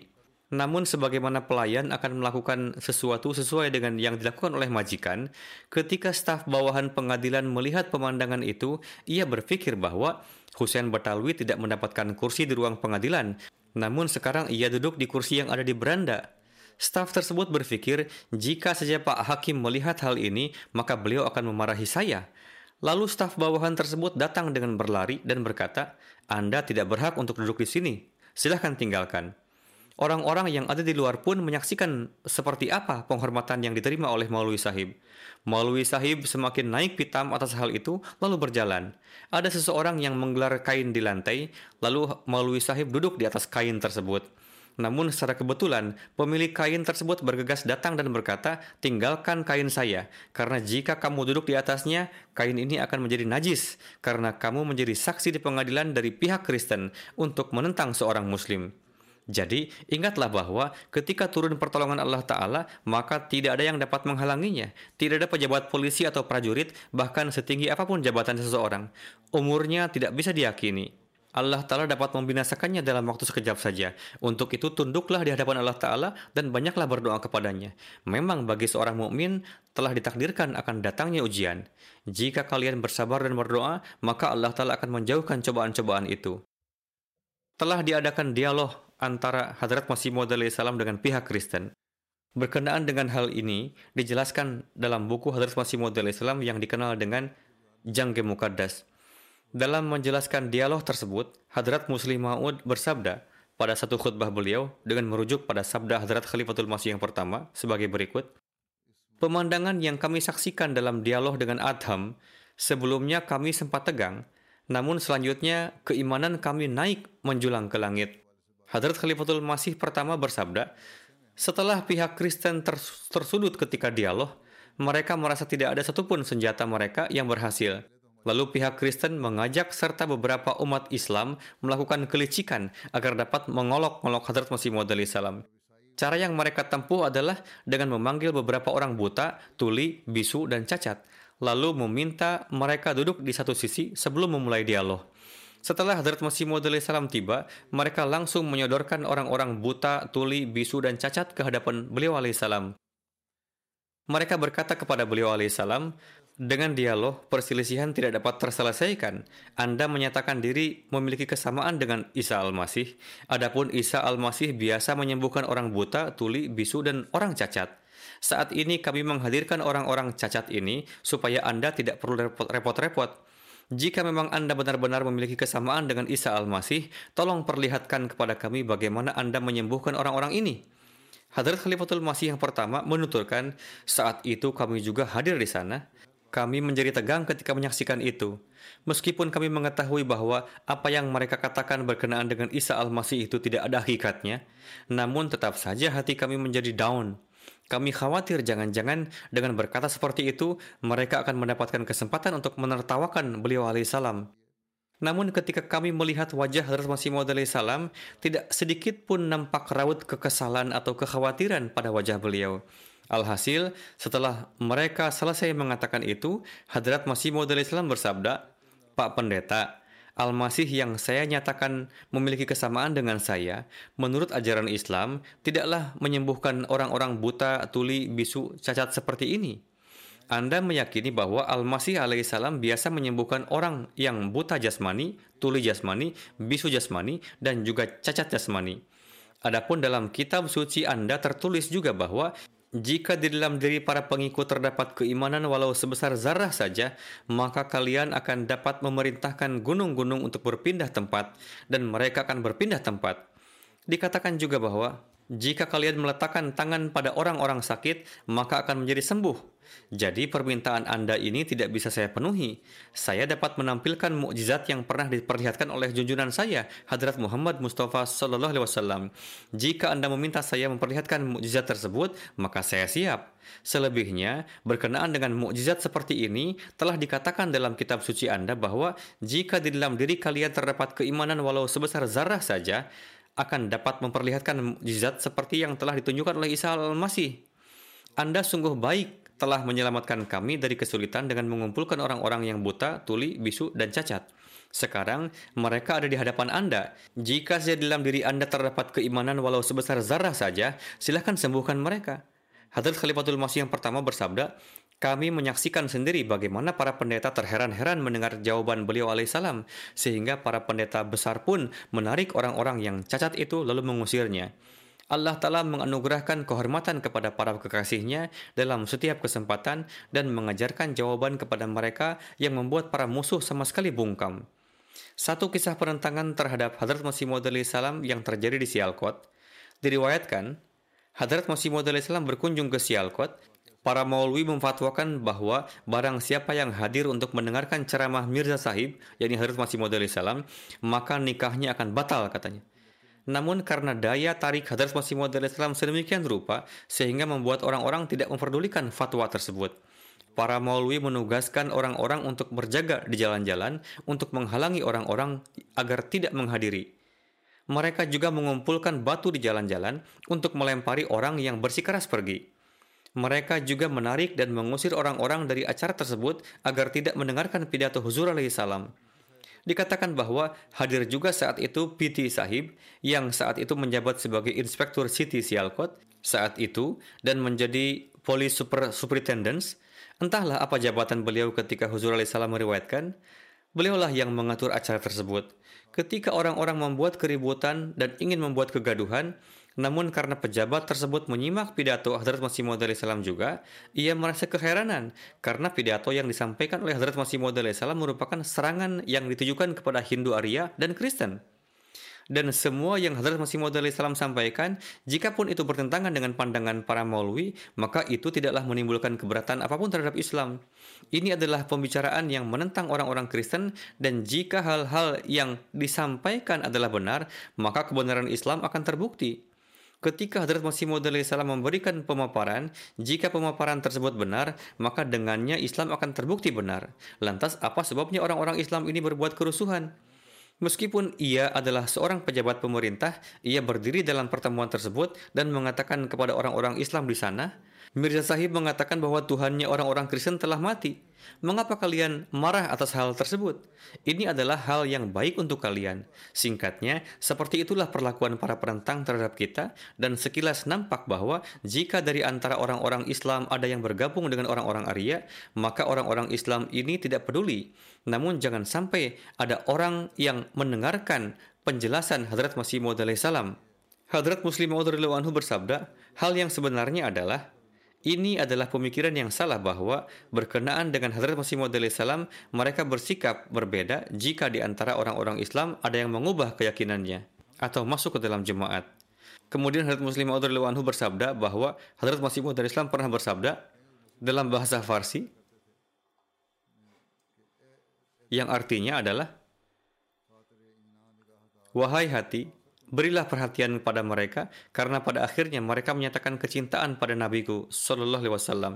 Namun sebagaimana pelayan akan melakukan sesuatu sesuai dengan yang dilakukan oleh majikan, ketika staf bawahan pengadilan melihat pemandangan itu, ia berpikir bahwa Hussein Batalwi tidak mendapatkan kursi di ruang pengadilan, namun sekarang ia duduk di kursi yang ada di beranda. Staf tersebut berpikir, jika saja Pak Hakim melihat hal ini, maka beliau akan memarahi saya. Lalu staf bawahan tersebut datang dengan berlari dan berkata, Anda tidak berhak untuk duduk di sini. Silahkan tinggalkan. Orang-orang yang ada di luar pun menyaksikan seperti apa penghormatan yang diterima oleh Maulwi Sahib. Maulwi Sahib semakin naik pitam atas hal itu, lalu berjalan. Ada seseorang yang menggelar kain di lantai, lalu Maulwi Sahib duduk di atas kain tersebut. Namun secara kebetulan, pemilik kain tersebut bergegas datang dan berkata, tinggalkan kain saya, karena jika kamu duduk di atasnya, kain ini akan menjadi najis, karena kamu menjadi saksi di pengadilan dari pihak Kristen untuk menentang seorang Muslim. Jadi, ingatlah bahwa ketika turun pertolongan Allah Ta'ala, maka tidak ada yang dapat menghalanginya. Tidak ada pejabat polisi atau prajurit, bahkan setinggi apa pun jabatan seseorang. Umurnya tidak bisa diyakini. Allah Ta'ala dapat membinasakannya dalam waktu sekejap saja. Untuk itu, tunduklah di hadapan Allah Ta'ala dan banyaklah berdoa kepadanya. Memang bagi seorang mukmin telah ditakdirkan akan datangnya ujian. Jika kalian bersabar dan berdoa, maka Allah Ta'ala akan menjauhkan cobaan-cobaan itu. Telah diadakan dialog antara Hadrat Masih Maud salam dengan pihak Kristen. Berkenaan dengan hal ini, dijelaskan dalam buku Hadrat Masih Maud salam yang dikenal dengan Jangge Mukaddas. Dalam menjelaskan dialog tersebut, Hadrat Muslim Maud bersabda pada satu khutbah beliau dengan merujuk pada sabda Hadrat Khalifatul Masih yang pertama sebagai berikut. Pemandangan yang kami saksikan dalam dialog dengan Adham, sebelumnya kami sempat tegang, namun selanjutnya keimanan kami naik menjulang ke langit. Hadrat Khalifatul Masih pertama bersabda, setelah pihak Kristen ters tersudut ketika dialog, mereka merasa tidak ada satupun senjata mereka yang berhasil. Lalu pihak Kristen mengajak serta beberapa umat Islam melakukan kelicikan agar dapat mengolok-olok Hadrat Masih Maud salam. Cara yang mereka tempuh adalah dengan memanggil beberapa orang buta, tuli, bisu, dan cacat, lalu meminta mereka duduk di satu sisi sebelum memulai dialog. Setelah Hadrat Masih Maud salam tiba, mereka langsung menyodorkan orang-orang buta, tuli, bisu, dan cacat ke hadapan beliau alaihissalam. Mereka berkata kepada beliau alaihissalam, dengan dialog, perselisihan tidak dapat terselesaikan. Anda menyatakan diri memiliki kesamaan dengan Isa Al-Masih. Adapun Isa Al-Masih biasa menyembuhkan orang buta, tuli, bisu, dan orang cacat. Saat ini kami menghadirkan orang-orang cacat ini supaya Anda tidak perlu repot-repot jika memang Anda benar-benar memiliki kesamaan dengan Isa Al-Masih, tolong perlihatkan kepada kami bagaimana Anda menyembuhkan orang-orang ini. Hadrat Khalifatul Masih yang pertama menuturkan, saat itu kami juga hadir di sana. Kami menjadi tegang ketika menyaksikan itu. Meskipun kami mengetahui bahwa apa yang mereka katakan berkenaan dengan Isa Al-Masih itu tidak ada hakikatnya, namun tetap saja hati kami menjadi down. Kami khawatir jangan-jangan dengan berkata seperti itu, mereka akan mendapatkan kesempatan untuk menertawakan beliau alaihissalam. Namun ketika kami melihat wajah Hazrat Masih Maud salam, tidak sedikit pun nampak raut kekesalan atau kekhawatiran pada wajah beliau. Alhasil, setelah mereka selesai mengatakan itu, Hadrat Masih Maud salam bersabda, Pak Pendeta, Al-Masih yang saya nyatakan memiliki kesamaan dengan saya, menurut ajaran Islam, tidaklah menyembuhkan orang-orang buta, tuli, bisu, cacat seperti ini. Anda meyakini bahwa Al-Masih alaihissalam biasa menyembuhkan orang yang buta jasmani, tuli jasmani, bisu jasmani, dan juga cacat jasmani. Adapun dalam kitab suci Anda tertulis juga bahwa jika di dalam diri para pengikut terdapat keimanan walau sebesar zarah saja, maka kalian akan dapat memerintahkan gunung-gunung untuk berpindah tempat, dan mereka akan berpindah tempat. Dikatakan juga bahwa jika kalian meletakkan tangan pada orang-orang sakit, maka akan menjadi sembuh. Jadi permintaan Anda ini tidak bisa saya penuhi. Saya dapat menampilkan mukjizat yang pernah diperlihatkan oleh junjungan saya, Hadrat Muhammad Mustafa Sallallahu Alaihi Wasallam. Jika Anda meminta saya memperlihatkan mukjizat tersebut, maka saya siap. Selebihnya, berkenaan dengan mukjizat seperti ini, telah dikatakan dalam kitab suci Anda bahwa jika di dalam diri kalian terdapat keimanan walau sebesar zarah saja, akan dapat memperlihatkan mukjizat seperti yang telah ditunjukkan oleh Isa al-Masih. Anda sungguh baik telah menyelamatkan kami dari kesulitan dengan mengumpulkan orang-orang yang buta, tuli, bisu, dan cacat. Sekarang mereka ada di hadapan Anda. Jika saja dalam diri Anda terdapat keimanan walau sebesar zarah saja, silahkan sembuhkan mereka. Hadrat Khalifatul Masih yang pertama bersabda, kami menyaksikan sendiri bagaimana para pendeta terheran-heran mendengar jawaban beliau alaihissalam, sehingga para pendeta besar pun menarik orang-orang yang cacat itu lalu mengusirnya. Allah Ta'ala menganugerahkan kehormatan kepada para kekasihnya dalam setiap kesempatan dan mengajarkan jawaban kepada mereka yang membuat para musuh sama sekali bungkam. Satu kisah penentangan terhadap Hadrat Masih Maud salam yang terjadi di Sialkot. Diriwayatkan, Hadrat Masih Maud Islam berkunjung ke Sialkot. Para maulwi memfatwakan bahwa barang siapa yang hadir untuk mendengarkan ceramah Mirza Sahib, yakni Hadrat Masih Maud Islam, maka nikahnya akan batal katanya. Namun karena daya tarik Hadrat Masih Maud Islam sedemikian rupa, sehingga membuat orang-orang tidak memperdulikan fatwa tersebut. Para maulwi menugaskan orang-orang untuk berjaga di jalan-jalan untuk menghalangi orang-orang agar tidak menghadiri. Mereka juga mengumpulkan batu di jalan-jalan untuk melempari orang yang bersikeras pergi. Mereka juga menarik dan mengusir orang-orang dari acara tersebut agar tidak mendengarkan pidato Huzur alaihi salam. Dikatakan bahwa hadir juga saat itu Piti Sahib yang saat itu menjabat sebagai Inspektur City Sialkot saat itu dan menjadi Police Super Superintendent. Entahlah apa jabatan beliau ketika Huzur alaihi salam meriwayatkan, beliaulah yang mengatur acara tersebut. Ketika orang-orang membuat keributan dan ingin membuat kegaduhan, namun karena pejabat tersebut menyimak pidato Hadrat Masih Maud salam juga, ia merasa keheranan karena pidato yang disampaikan oleh Hadrat Masih Maud salam merupakan serangan yang ditujukan kepada Hindu Arya dan Kristen dan semua yang Hadrat Masih Maud salam sampaikan, jikapun itu bertentangan dengan pandangan para maulwi, maka itu tidaklah menimbulkan keberatan apa pun terhadap Islam. Ini adalah pembicaraan yang menentang orang-orang Kristen dan jika hal-hal yang disampaikan adalah benar, maka kebenaran Islam akan terbukti. Ketika Hadrat Masih Maud salam memberikan pemaparan, jika pemaparan tersebut benar, maka dengannya Islam akan terbukti benar. Lantas apa sebabnya orang-orang Islam ini berbuat kerusuhan? Meskipun ia adalah seorang pejabat pemerintah, ia berdiri dalam pertemuan tersebut dan mengatakan kepada orang-orang Islam di sana, Mirza Sahib mengatakan bahwa Tuhannya orang-orang Kristen telah mati. Mengapa kalian marah atas hal tersebut? Ini adalah hal yang baik untuk kalian. Singkatnya, seperti itulah perlakuan para penentang terhadap kita dan sekilas nampak bahwa jika dari antara orang-orang Islam ada yang bergabung dengan orang-orang Arya, maka orang-orang Islam ini tidak peduli. Namun jangan sampai ada orang yang mendengarkan penjelasan Hadrat Masih Maud salam. Hadrat Muslim Maud bersabda, hal yang sebenarnya adalah ini adalah pemikiran yang salah bahwa berkenaan dengan Hadrat Masih Maud salam mereka bersikap berbeda jika di antara orang-orang Islam ada yang mengubah keyakinannya atau masuk ke dalam jemaat. Kemudian Hadrat Muslim Maud anhu bersabda bahwa Hadrat Masih Maud Islam pernah bersabda dalam bahasa Farsi yang artinya adalah Wahai hati, berilah perhatian kepada mereka karena pada akhirnya mereka menyatakan kecintaan pada nabiku sallallahu alaihi wasallam.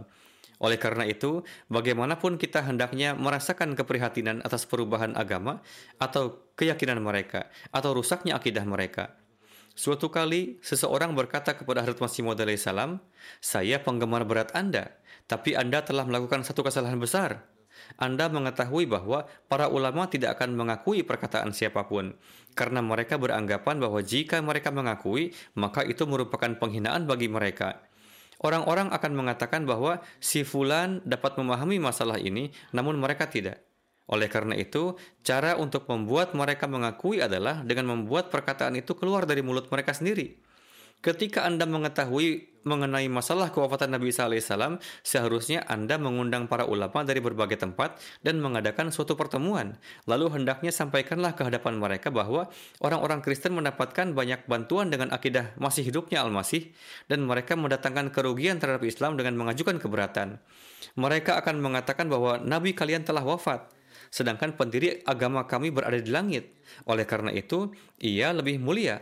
Oleh karena itu, bagaimanapun kita hendaknya merasakan keprihatinan atas perubahan agama atau keyakinan mereka atau rusaknya akidah mereka. Suatu kali, seseorang berkata kepada Hadrat Masih Maud salam, saya penggemar berat Anda, tapi Anda telah melakukan satu kesalahan besar. Anda mengetahui bahwa para ulama tidak akan mengakui perkataan siapa pun, karena mereka beranggapan bahwa jika mereka mengakui, maka itu merupakan penghinaan bagi mereka. Orang-orang akan mengatakan bahwa si Fulan dapat memahami masalah ini, namun mereka tidak. Oleh karena itu, cara untuk membuat mereka mengakui adalah dengan membuat perkataan itu keluar dari mulut mereka sendiri. Ketika Anda mengetahui mengenai masalah kewafatan Nabi Isa alaihissalam, seharusnya Anda mengundang para ulama dari berbagai tempat dan mengadakan suatu pertemuan. Lalu hendaknya sampaikanlah ke hadapan mereka bahwa orang-orang Kristen mendapatkan banyak bantuan dengan akidah masih hidupnya Al-Masih dan mereka mendatangkan kerugian terhadap Islam dengan mengajukan keberatan. Mereka akan mengatakan bahwa Nabi kalian telah wafat sedangkan pendiri agama kami berada di langit. Oleh karena itu, ia lebih mulia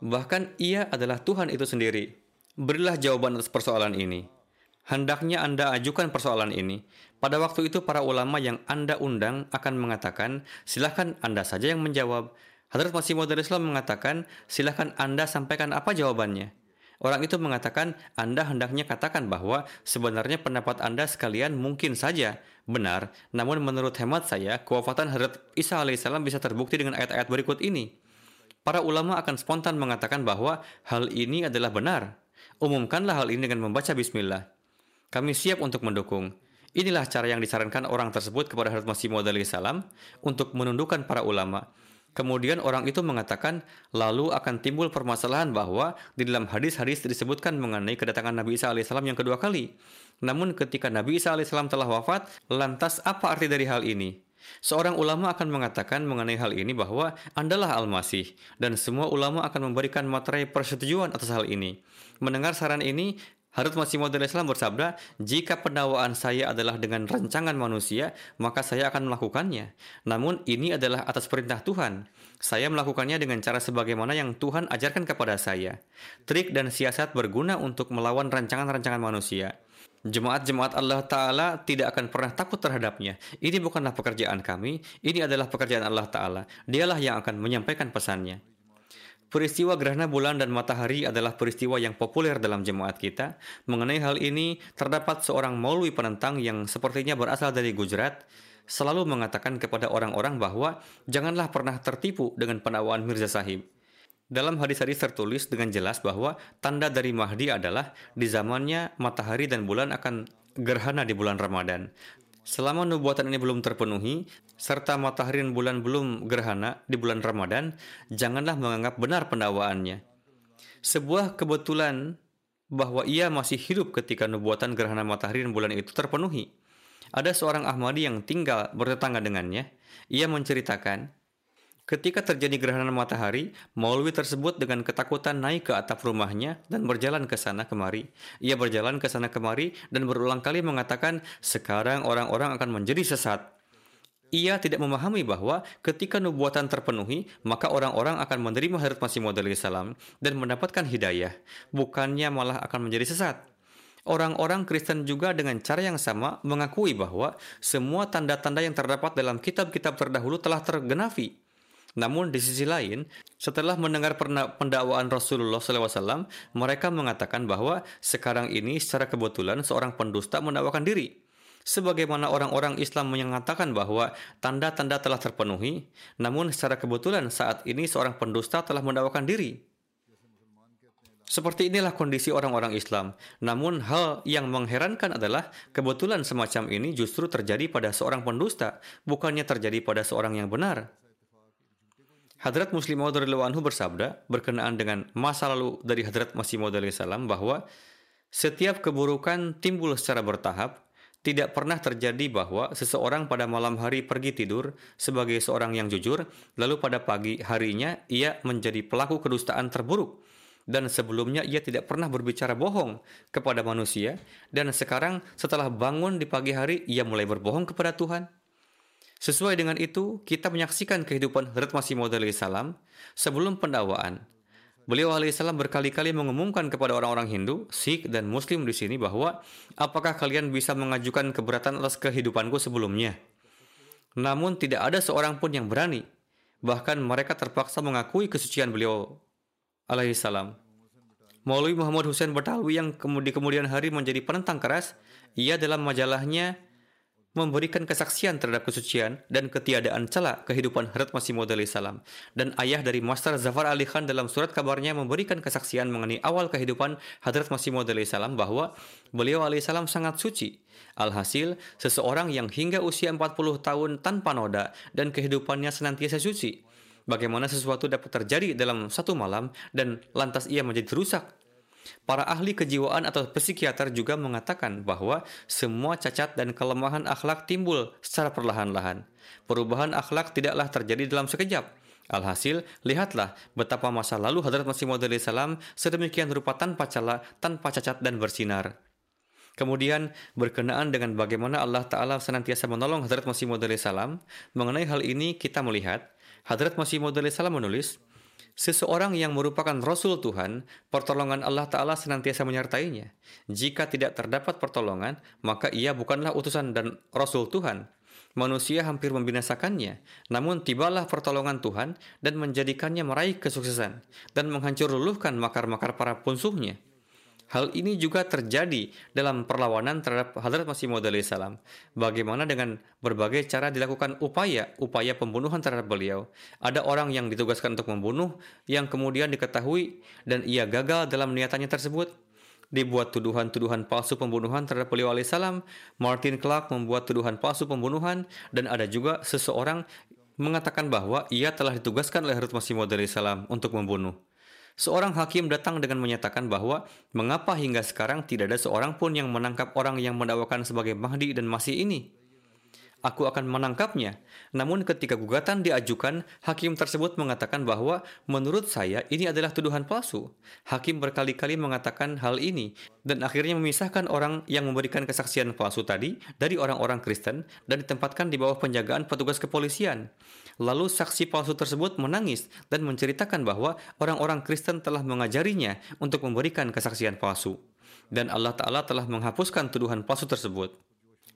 Bahkan ia adalah Tuhan itu sendiri. Berilah jawaban atas persoalan ini. Hendaknya Anda ajukan persoalan ini. Pada waktu itu para ulama yang Anda undang akan mengatakan, silahkan Anda saja yang menjawab. Hadrat Masih Maud Islam mengatakan, silahkan Anda sampaikan apa jawabannya. Orang itu mengatakan, Anda hendaknya katakan bahwa sebenarnya pendapat Anda sekalian mungkin saja benar, namun menurut hemat saya, kewafatan Hadrat Isa alaihissalam bisa terbukti dengan ayat-ayat berikut ini para ulama akan spontan mengatakan bahwa hal ini adalah benar. Umumkanlah hal ini dengan membaca bismillah. Kami siap untuk mendukung. Inilah cara yang disarankan orang tersebut kepada Hadrat Masih Maud salam untuk menundukkan para ulama. Kemudian orang itu mengatakan, lalu akan timbul permasalahan bahwa di dalam hadis-hadis disebutkan mengenai kedatangan Nabi Isa alaihissalam yang kedua kali. Namun ketika Nabi Isa alaihissalam telah wafat, lantas apa arti dari hal ini? Seorang ulama akan mengatakan mengenai hal ini bahwa Andalah Al-Masih dan semua ulama akan memberikan materai persetujuan atas hal ini. Mendengar saran ini, Harut Masih Maud Islam bersabda, jika pendawaan saya adalah dengan rancangan manusia, maka saya akan melakukannya. Namun ini adalah atas perintah Tuhan. Saya melakukannya dengan cara sebagaimana yang Tuhan ajarkan kepada saya. Trik dan siasat berguna untuk melawan rancangan-rancangan manusia. Jemaat-jemaat Allah Ta'ala tidak akan pernah takut terhadapnya. Ini bukanlah pekerjaan kami, ini adalah pekerjaan Allah Ta'ala. Dialah yang akan menyampaikan pesannya. Peristiwa gerhana bulan dan matahari adalah peristiwa yang populer dalam jemaat kita. Mengenai hal ini, terdapat seorang maulwi penentang yang sepertinya berasal dari Gujarat, selalu mengatakan kepada orang-orang bahwa janganlah pernah tertipu dengan penakwaan Mirza Sahib. Dalam hadis-hadis tertulis dengan jelas bahwa tanda dari Mahdi adalah di zamannya matahari dan bulan akan gerhana di bulan Ramadan. Selama nubuatan ini belum terpenuhi, serta matahari dan bulan belum gerhana di bulan Ramadan, janganlah menganggap benar pendakwaannya. Sebuah kebetulan bahwa ia masih hidup ketika nubuatan gerhana matahari dan bulan itu terpenuhi. Ada seorang Ahmadi yang tinggal bertetangga dengannya. Ia menceritakan, Ketika terjadi gerhana matahari, Maulwi tersebut dengan ketakutan naik ke atap rumahnya dan berjalan ke sana kemari. Ia berjalan ke sana kemari dan berulang kali mengatakan, sekarang orang-orang akan menjadi sesat. Ia tidak memahami bahwa ketika nubuatan terpenuhi, maka orang-orang akan menerima Harut Masih Maud salam dan mendapatkan hidayah, bukannya malah akan menjadi sesat. Orang-orang Kristen juga dengan cara yang sama mengakui bahwa semua tanda-tanda yang terdapat dalam kitab-kitab terdahulu telah tergenapi. Namun di sisi lain, setelah mendengar pendakwaan Rasulullah SAW, mereka mengatakan bahwa sekarang ini secara kebetulan seorang pendusta mendakwakan diri. Sebagaimana orang-orang Islam mengatakan bahwa tanda-tanda telah terpenuhi, namun secara kebetulan saat ini seorang pendusta telah mendakwakan diri. Seperti inilah kondisi orang-orang Islam. Namun hal yang mengherankan adalah kebetulan semacam ini justru terjadi pada seorang pendusta, bukannya terjadi pada seorang yang benar. Hadrat Muslim Maud anhu bersabda berkenaan dengan masa lalu dari Hadrat Masih Maud salam bahwa setiap keburukan timbul secara bertahap, tidak pernah terjadi bahwa seseorang pada malam hari pergi tidur sebagai seorang yang jujur, lalu pada pagi harinya ia menjadi pelaku kedustaan terburuk. Dan sebelumnya ia tidak pernah berbicara bohong kepada manusia, dan sekarang setelah bangun di pagi hari ia mulai berbohong kepada Tuhan. Sesuai dengan itu, kita menyaksikan kehidupan Hadrat Masih Maud salam sebelum pendakwaan. Beliau alaihissalam berkali-kali mengumumkan kepada orang-orang Hindu, Sikh, dan Muslim di sini bahwa apakah kalian bisa mengajukan keberatan atas kehidupanku sebelumnya? Namun tidak ada seorang pun yang berani. Bahkan mereka terpaksa mengakui kesucian beliau alaihissalam. Maulwi Muhammad Hussein Batalwi yang di kemudian hari menjadi penentang keras, ia dalam majalahnya memberikan kesaksian terhadap kesucian dan ketiadaan celah kehidupan Hadrat Masih Maud salam dan ayah dari Master Zafar Ali Khan dalam surat kabarnya memberikan kesaksian mengenai awal kehidupan Hadrat Masih Maud salam bahwa beliau salam sangat suci. Alhasil, seseorang yang hingga usia 40 tahun tanpa noda dan kehidupannya senantiasa suci. Bagaimana sesuatu dapat terjadi dalam satu malam dan lantas ia menjadi rusak Para ahli kejiwaan atau psikiater juga mengatakan bahwa semua cacat dan kelemahan akhlak timbul secara perlahan-lahan. Perubahan akhlak tidaklah terjadi dalam sekejap. Alhasil, lihatlah betapa masa lalu Hadrat Masih Maud salam sedemikian rupa tanpa celah, tanpa cacat dan bersinar. Kemudian berkenaan dengan bagaimana Allah Ta'ala senantiasa menolong Hadrat Masih Maud salam, mengenai hal ini kita melihat Hadrat Masih Maud salam menulis, Seseorang yang merupakan Rasul Tuhan, pertolongan Allah Ta'ala senantiasa menyertainya. Jika tidak terdapat pertolongan, maka ia bukanlah utusan dan Rasul Tuhan. Manusia hampir membinasakannya, namun tibalah pertolongan Tuhan dan menjadikannya meraih kesuksesan dan menghancur luluhkan makar-makar para punsuhnya. Hal ini juga terjadi dalam perlawanan terhadap Hadrat Masih Maud salam. Bagaimana dengan berbagai cara dilakukan upaya-upaya pembunuhan terhadap beliau. Ada orang yang ditugaskan untuk membunuh, yang kemudian diketahui dan ia gagal dalam niatannya tersebut. Dibuat tuduhan-tuduhan palsu pembunuhan terhadap beliau alaihissalam. Martin Clark membuat tuduhan palsu pembunuhan dan ada juga seseorang mengatakan bahwa ia telah ditugaskan oleh Hadrat Masih Maud salam untuk membunuh. Seorang hakim datang dengan menyatakan bahwa mengapa hingga sekarang tidak ada seorang pun yang menangkap orang yang mendakwakan sebagai Mahdi dan masih ini. aku akan menangkapnya. Namun ketika gugatan diajukan, hakim tersebut mengatakan bahwa menurut saya ini adalah tuduhan palsu. Hakim berkali-kali mengatakan hal ini dan akhirnya memisahkan orang yang memberikan kesaksian palsu tadi dari orang-orang Kristen dan ditempatkan di bawah penjagaan petugas kepolisian. Lalu saksi palsu tersebut menangis dan menceritakan bahwa orang-orang Kristen telah mengajarinya untuk memberikan kesaksian palsu. Dan Allah Ta'ala telah menghapuskan tuduhan palsu tersebut.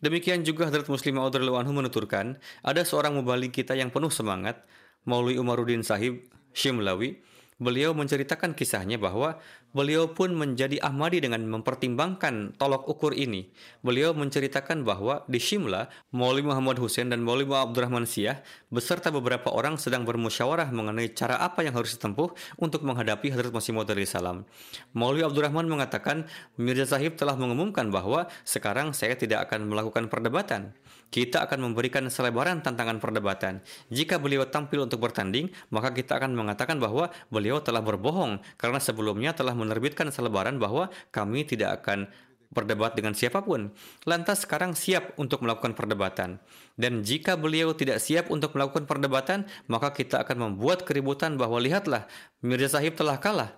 Demikian juga Hadrat Muslim Maud anhu menuturkan, ada seorang mubalik kita yang penuh semangat, Maulwi Umaruddin Sahib Shimlawi, beliau menceritakan kisahnya bahwa beliau pun menjadi Ahmadi dengan mempertimbangkan tolok ukur ini. Beliau menceritakan bahwa di Shimla, Maulwi Muhammad Hussein dan Maulwi Abdurrahman Siyah beserta beberapa orang sedang bermusyawarah mengenai cara apa yang harus ditempuh untuk menghadapi Hadrat Masih Maud salam. Maulwi Abdurrahman mengatakan, Mirza Sahib telah mengumumkan bahwa sekarang saya tidak akan melakukan perdebatan kita akan memberikan selebaran tantangan perdebatan. Jika beliau tampil untuk bertanding, maka kita akan mengatakan bahwa beliau telah berbohong karena sebelumnya telah menerbitkan selebaran bahwa kami tidak akan berdebat dengan siapa pun. Lantas sekarang siap untuk melakukan perdebatan. Dan jika beliau tidak siap untuk melakukan perdebatan, maka kita akan membuat keributan bahwa lihatlah, Mirza Sahib telah kalah.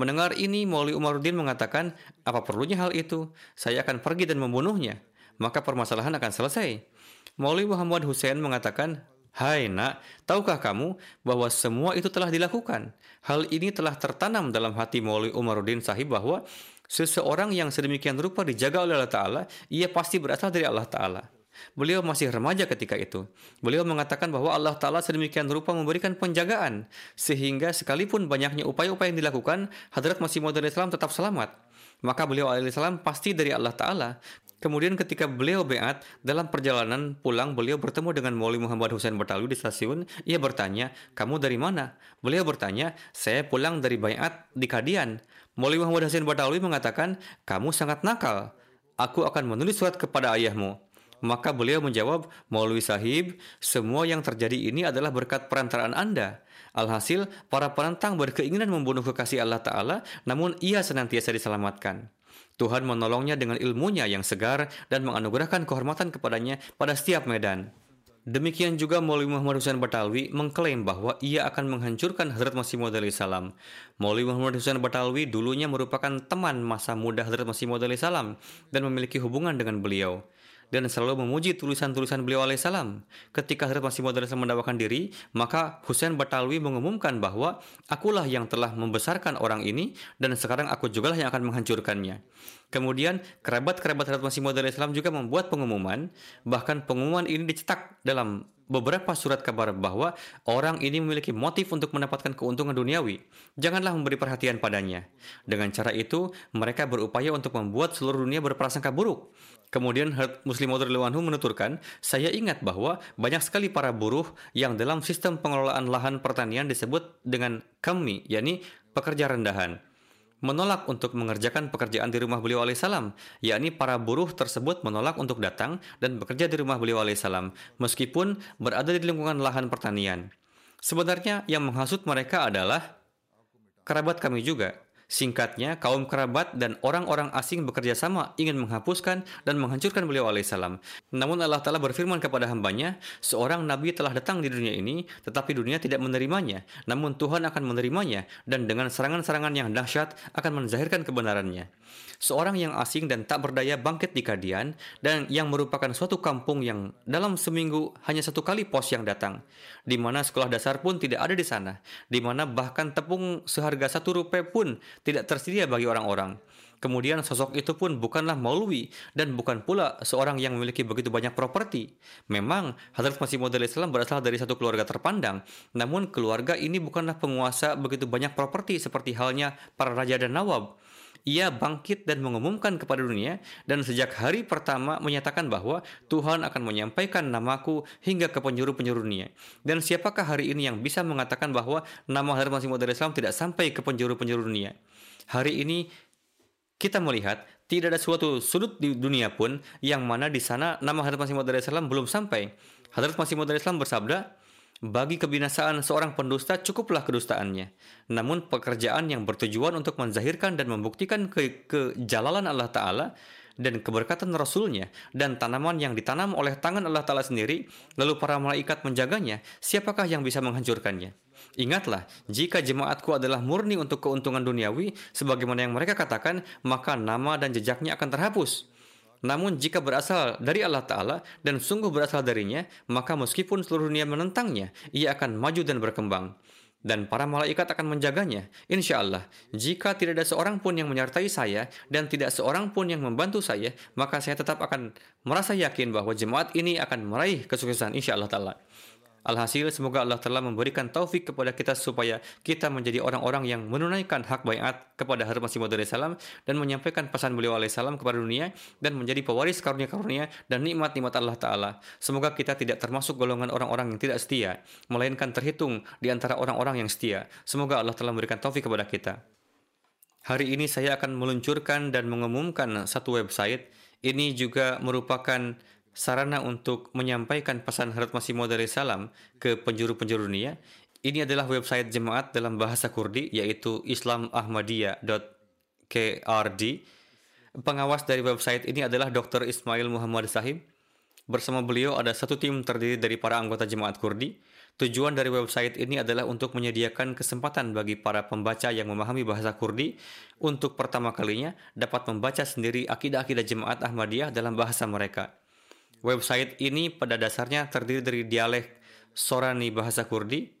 Mendengar ini, Mauli Umaruddin mengatakan, apa perlunya hal itu? Saya akan pergi dan membunuhnya. Maka permasalahan akan selesai. Maulwi Muhammad Hussein mengatakan, Hai nak, tahukah kamu bahwa semua itu telah dilakukan? Hal ini telah tertanam dalam hati Maulwi Umaruddin Sahib bahwa seseorang yang sedemikian rupa dijaga oleh Allah Ta'ala, ia pasti berasal dari Allah Ta'ala. Beliau masih remaja ketika itu. Beliau mengatakan bahwa Allah Ta'ala sedemikian rupa memberikan penjagaan, sehingga sekalipun banyaknya upaya-upaya yang dilakukan, Hadrat Masih Maud Islam tetap selamat. Maka beliau alaihissalam pasti dari Allah Ta'ala. Kemudian ketika beliau beat, dalam perjalanan pulang beliau bertemu dengan Mauli Muhammad Hussein Batawi di stasiun. Ia bertanya, kamu dari mana? Beliau bertanya, saya pulang dari bayat di Kadian. Mauli Muhammad Hussein Batawi mengatakan, kamu sangat nakal. Aku akan menulis surat kepada ayahmu. Maka beliau menjawab, Maulwi Sahib, semua yang terjadi ini adalah berkat perantaraan Anda. Alhasil, para penantang berkeinginan membunuh kekasih Allah Ta'ala, namun ia senantiasa diselamatkan. Tuhan menolongnya dengan ilmunya yang segar dan menganugerahkan kehormatan kepadanya pada setiap medan. Demikian juga Maulwi Muhammad Husain Batalwi mengklaim bahwa ia akan menghancurkan Hazrat Masih Maud salam. Maulwi Muhammad Husain Batalwi dulunya merupakan teman masa muda Hazrat Masih Maud salam dan memiliki hubungan dengan beliau dan selalu memuji tulisan-tulisan beliau alaihissalam. Ketika Hazrat Masih Maud mendakwakan diri, maka Husain Batalwi mengumumkan bahwa akulah yang telah membesarkan orang ini dan sekarang aku juga lah yang akan menghancurkannya. Kemudian kerabat-kerabat Masih Maud Islam juga membuat pengumuman, bahkan pengumuman ini dicetak dalam beberapa surat kabar bahwa orang ini memiliki motif untuk mendapatkan keuntungan duniawi. Janganlah memberi perhatian padanya. Dengan cara itu, mereka berupaya untuk membuat seluruh dunia berprasangka buruk. Kemudian Muslim Maud menuturkan, saya ingat bahwa banyak sekali para buruh yang dalam sistem pengelolaan lahan pertanian disebut dengan kami, yakni pekerja rendahan menolak untuk mengerjakan pekerjaan di rumah beliau alaihissalam, yakni para buruh tersebut menolak untuk datang dan bekerja di rumah beliau alaihissalam, meskipun berada di lingkungan lahan pertanian. Sebenarnya yang menghasut mereka adalah kerabat kami juga, Singkatnya, kaum kerabat dan orang-orang asing bekerja sama ingin menghapuskan dan menghancurkan beliau alaihissalam. Namun Allah Ta'ala berfirman kepada hambanya, seorang nabi telah datang di dunia ini, tetapi dunia tidak menerimanya. Namun Tuhan akan menerimanya, dan dengan serangan-serangan yang dahsyat akan menzahirkan kebenarannya. Seorang yang asing dan tak berdaya bangkit di Kadian, dan yang merupakan suatu kampung yang dalam seminggu hanya satu kali pos yang datang, di mana sekolah dasar pun tidak ada di sana, di mana bahkan tepung seharga satu rupiah pun tidak tersedia bagi orang-orang. Kemudian sosok itu pun bukanlah maulwi dan bukan pula seorang yang memiliki begitu banyak properti. Memang Hadrat Masih Maud Islam berasal dari satu keluarga terpandang, namun keluarga ini bukanlah penguasa begitu banyak properti seperti halnya para raja dan nawab. Ia bangkit dan mengumumkan kepada dunia dan sejak hari pertama menyatakan bahwa Tuhan akan menyampaikan namaku hingga ke penjuru-penjuru dunia. Dan siapakah hari ini yang bisa mengatakan bahwa nama Hadrat Masih Maud Islam tidak sampai ke penjuru-penjuru dunia? Hari ini kita melihat tidak ada suatu sudut di dunia pun yang mana di sana nama Hadrat Masih Maud Islam belum sampai. Hadrat Masih Maud Islam bersabda, bagi kebinasaan seorang pendusta cukuplah kedustaannya. Namun pekerjaan yang bertujuan untuk menzahirkan dan membuktikan ke kejalalan Allah Ta'ala dan keberkatan Rasulnya dan tanaman yang ditanam oleh tangan Allah Ta'ala sendiri, lalu para malaikat menjaganya, siapakah yang bisa menghancurkannya? Ingatlah, jika jemaatku adalah murni untuk keuntungan duniawi, sebagaimana yang mereka katakan, maka nama dan jejaknya akan terhapus. Namun jika berasal dari Allah Ta'ala dan sungguh berasal darinya, maka meskipun seluruh dunia menentangnya, ia akan maju dan berkembang. Dan para malaikat akan menjaganya. Insya Allah, jika tidak ada seorang pun yang menyertai saya dan tidak seorang pun yang membantu saya, maka saya tetap akan merasa yakin bahwa jemaat ini akan meraih kesuksesan insya Allah Ta'ala. Alhasil, semoga Allah telah memberikan taufik kepada kita supaya kita menjadi orang-orang yang menunaikan hak bayat kepada Harun Masih Maud salam dan menyampaikan pesan beliau salam kepada dunia dan menjadi pewaris karunia-karunia dan nikmat-nikmat Allah Ta'ala. Semoga kita tidak termasuk golongan orang-orang yang tidak setia, melainkan terhitung di antara orang-orang yang setia. Semoga Allah telah memberikan taufik kepada kita. Hari ini saya akan meluncurkan dan mengumumkan satu website. Ini juga merupakan sarana untuk menyampaikan pesan Harut Masih Maud salam ke penjuru-penjuru dunia. Ini adalah website jemaat dalam bahasa Kurdi yaitu islamahmadiyah.krd. Pengawas dari website ini adalah Dr. Ismail Muhammad Sahib. Bersama beliau ada satu tim terdiri dari para anggota jemaat Kurdi. Tujuan dari website ini adalah untuk menyediakan kesempatan bagi para pembaca yang memahami bahasa Kurdi untuk pertama kalinya dapat membaca sendiri akidah-akidah jemaat Ahmadiyah dalam bahasa mereka. Website ini pada dasarnya terdiri dari dialek Sorani bahasa Kurdi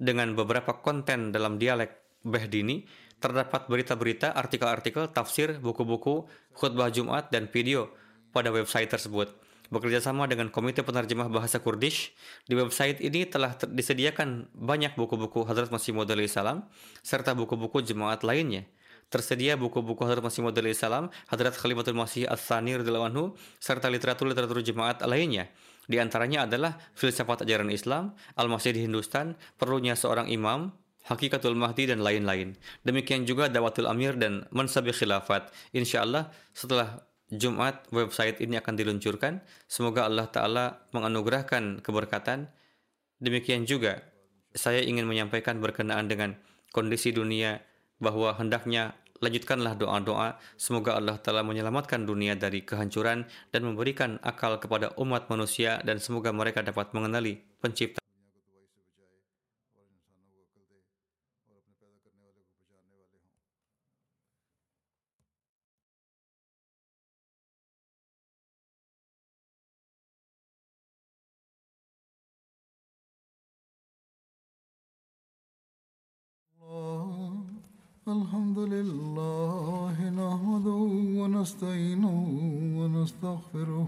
dengan beberapa konten dalam dialek Behdini. Terdapat berita-berita, artikel-artikel, tafsir, buku-buku, khutbah Jumat, dan video pada website tersebut. Bekerja sama dengan Komite Penerjemah Bahasa Kurdish, di website ini telah disediakan banyak buku-buku Hadrat Masih Maud salam serta buku-buku jemaat lainnya. Tersedia buku-buku Hadrat Masih Maud salam, Hadrat Khalifatul Masih Ats-Tsani radhiyallahu serta literatur-literatur jemaat lainnya. Di antaranya adalah filsafat ajaran Islam, Al-Masih di Hindustan, perlunya seorang imam, Hakikatul Mahdi dan lain-lain. Demikian juga Dawatul Amir dan Mansabi Khilafat. Insya Allah setelah Jumat website ini akan diluncurkan. Semoga Allah Ta'ala menganugerahkan keberkatan. Demikian juga saya ingin menyampaikan berkenaan dengan kondisi dunia bahwa hendaknya lanjutkanlah doa-doa. Semoga Allah telah menyelamatkan dunia dari kehancuran dan memberikan akal kepada umat manusia dan semoga mereka dapat mengenali pencipta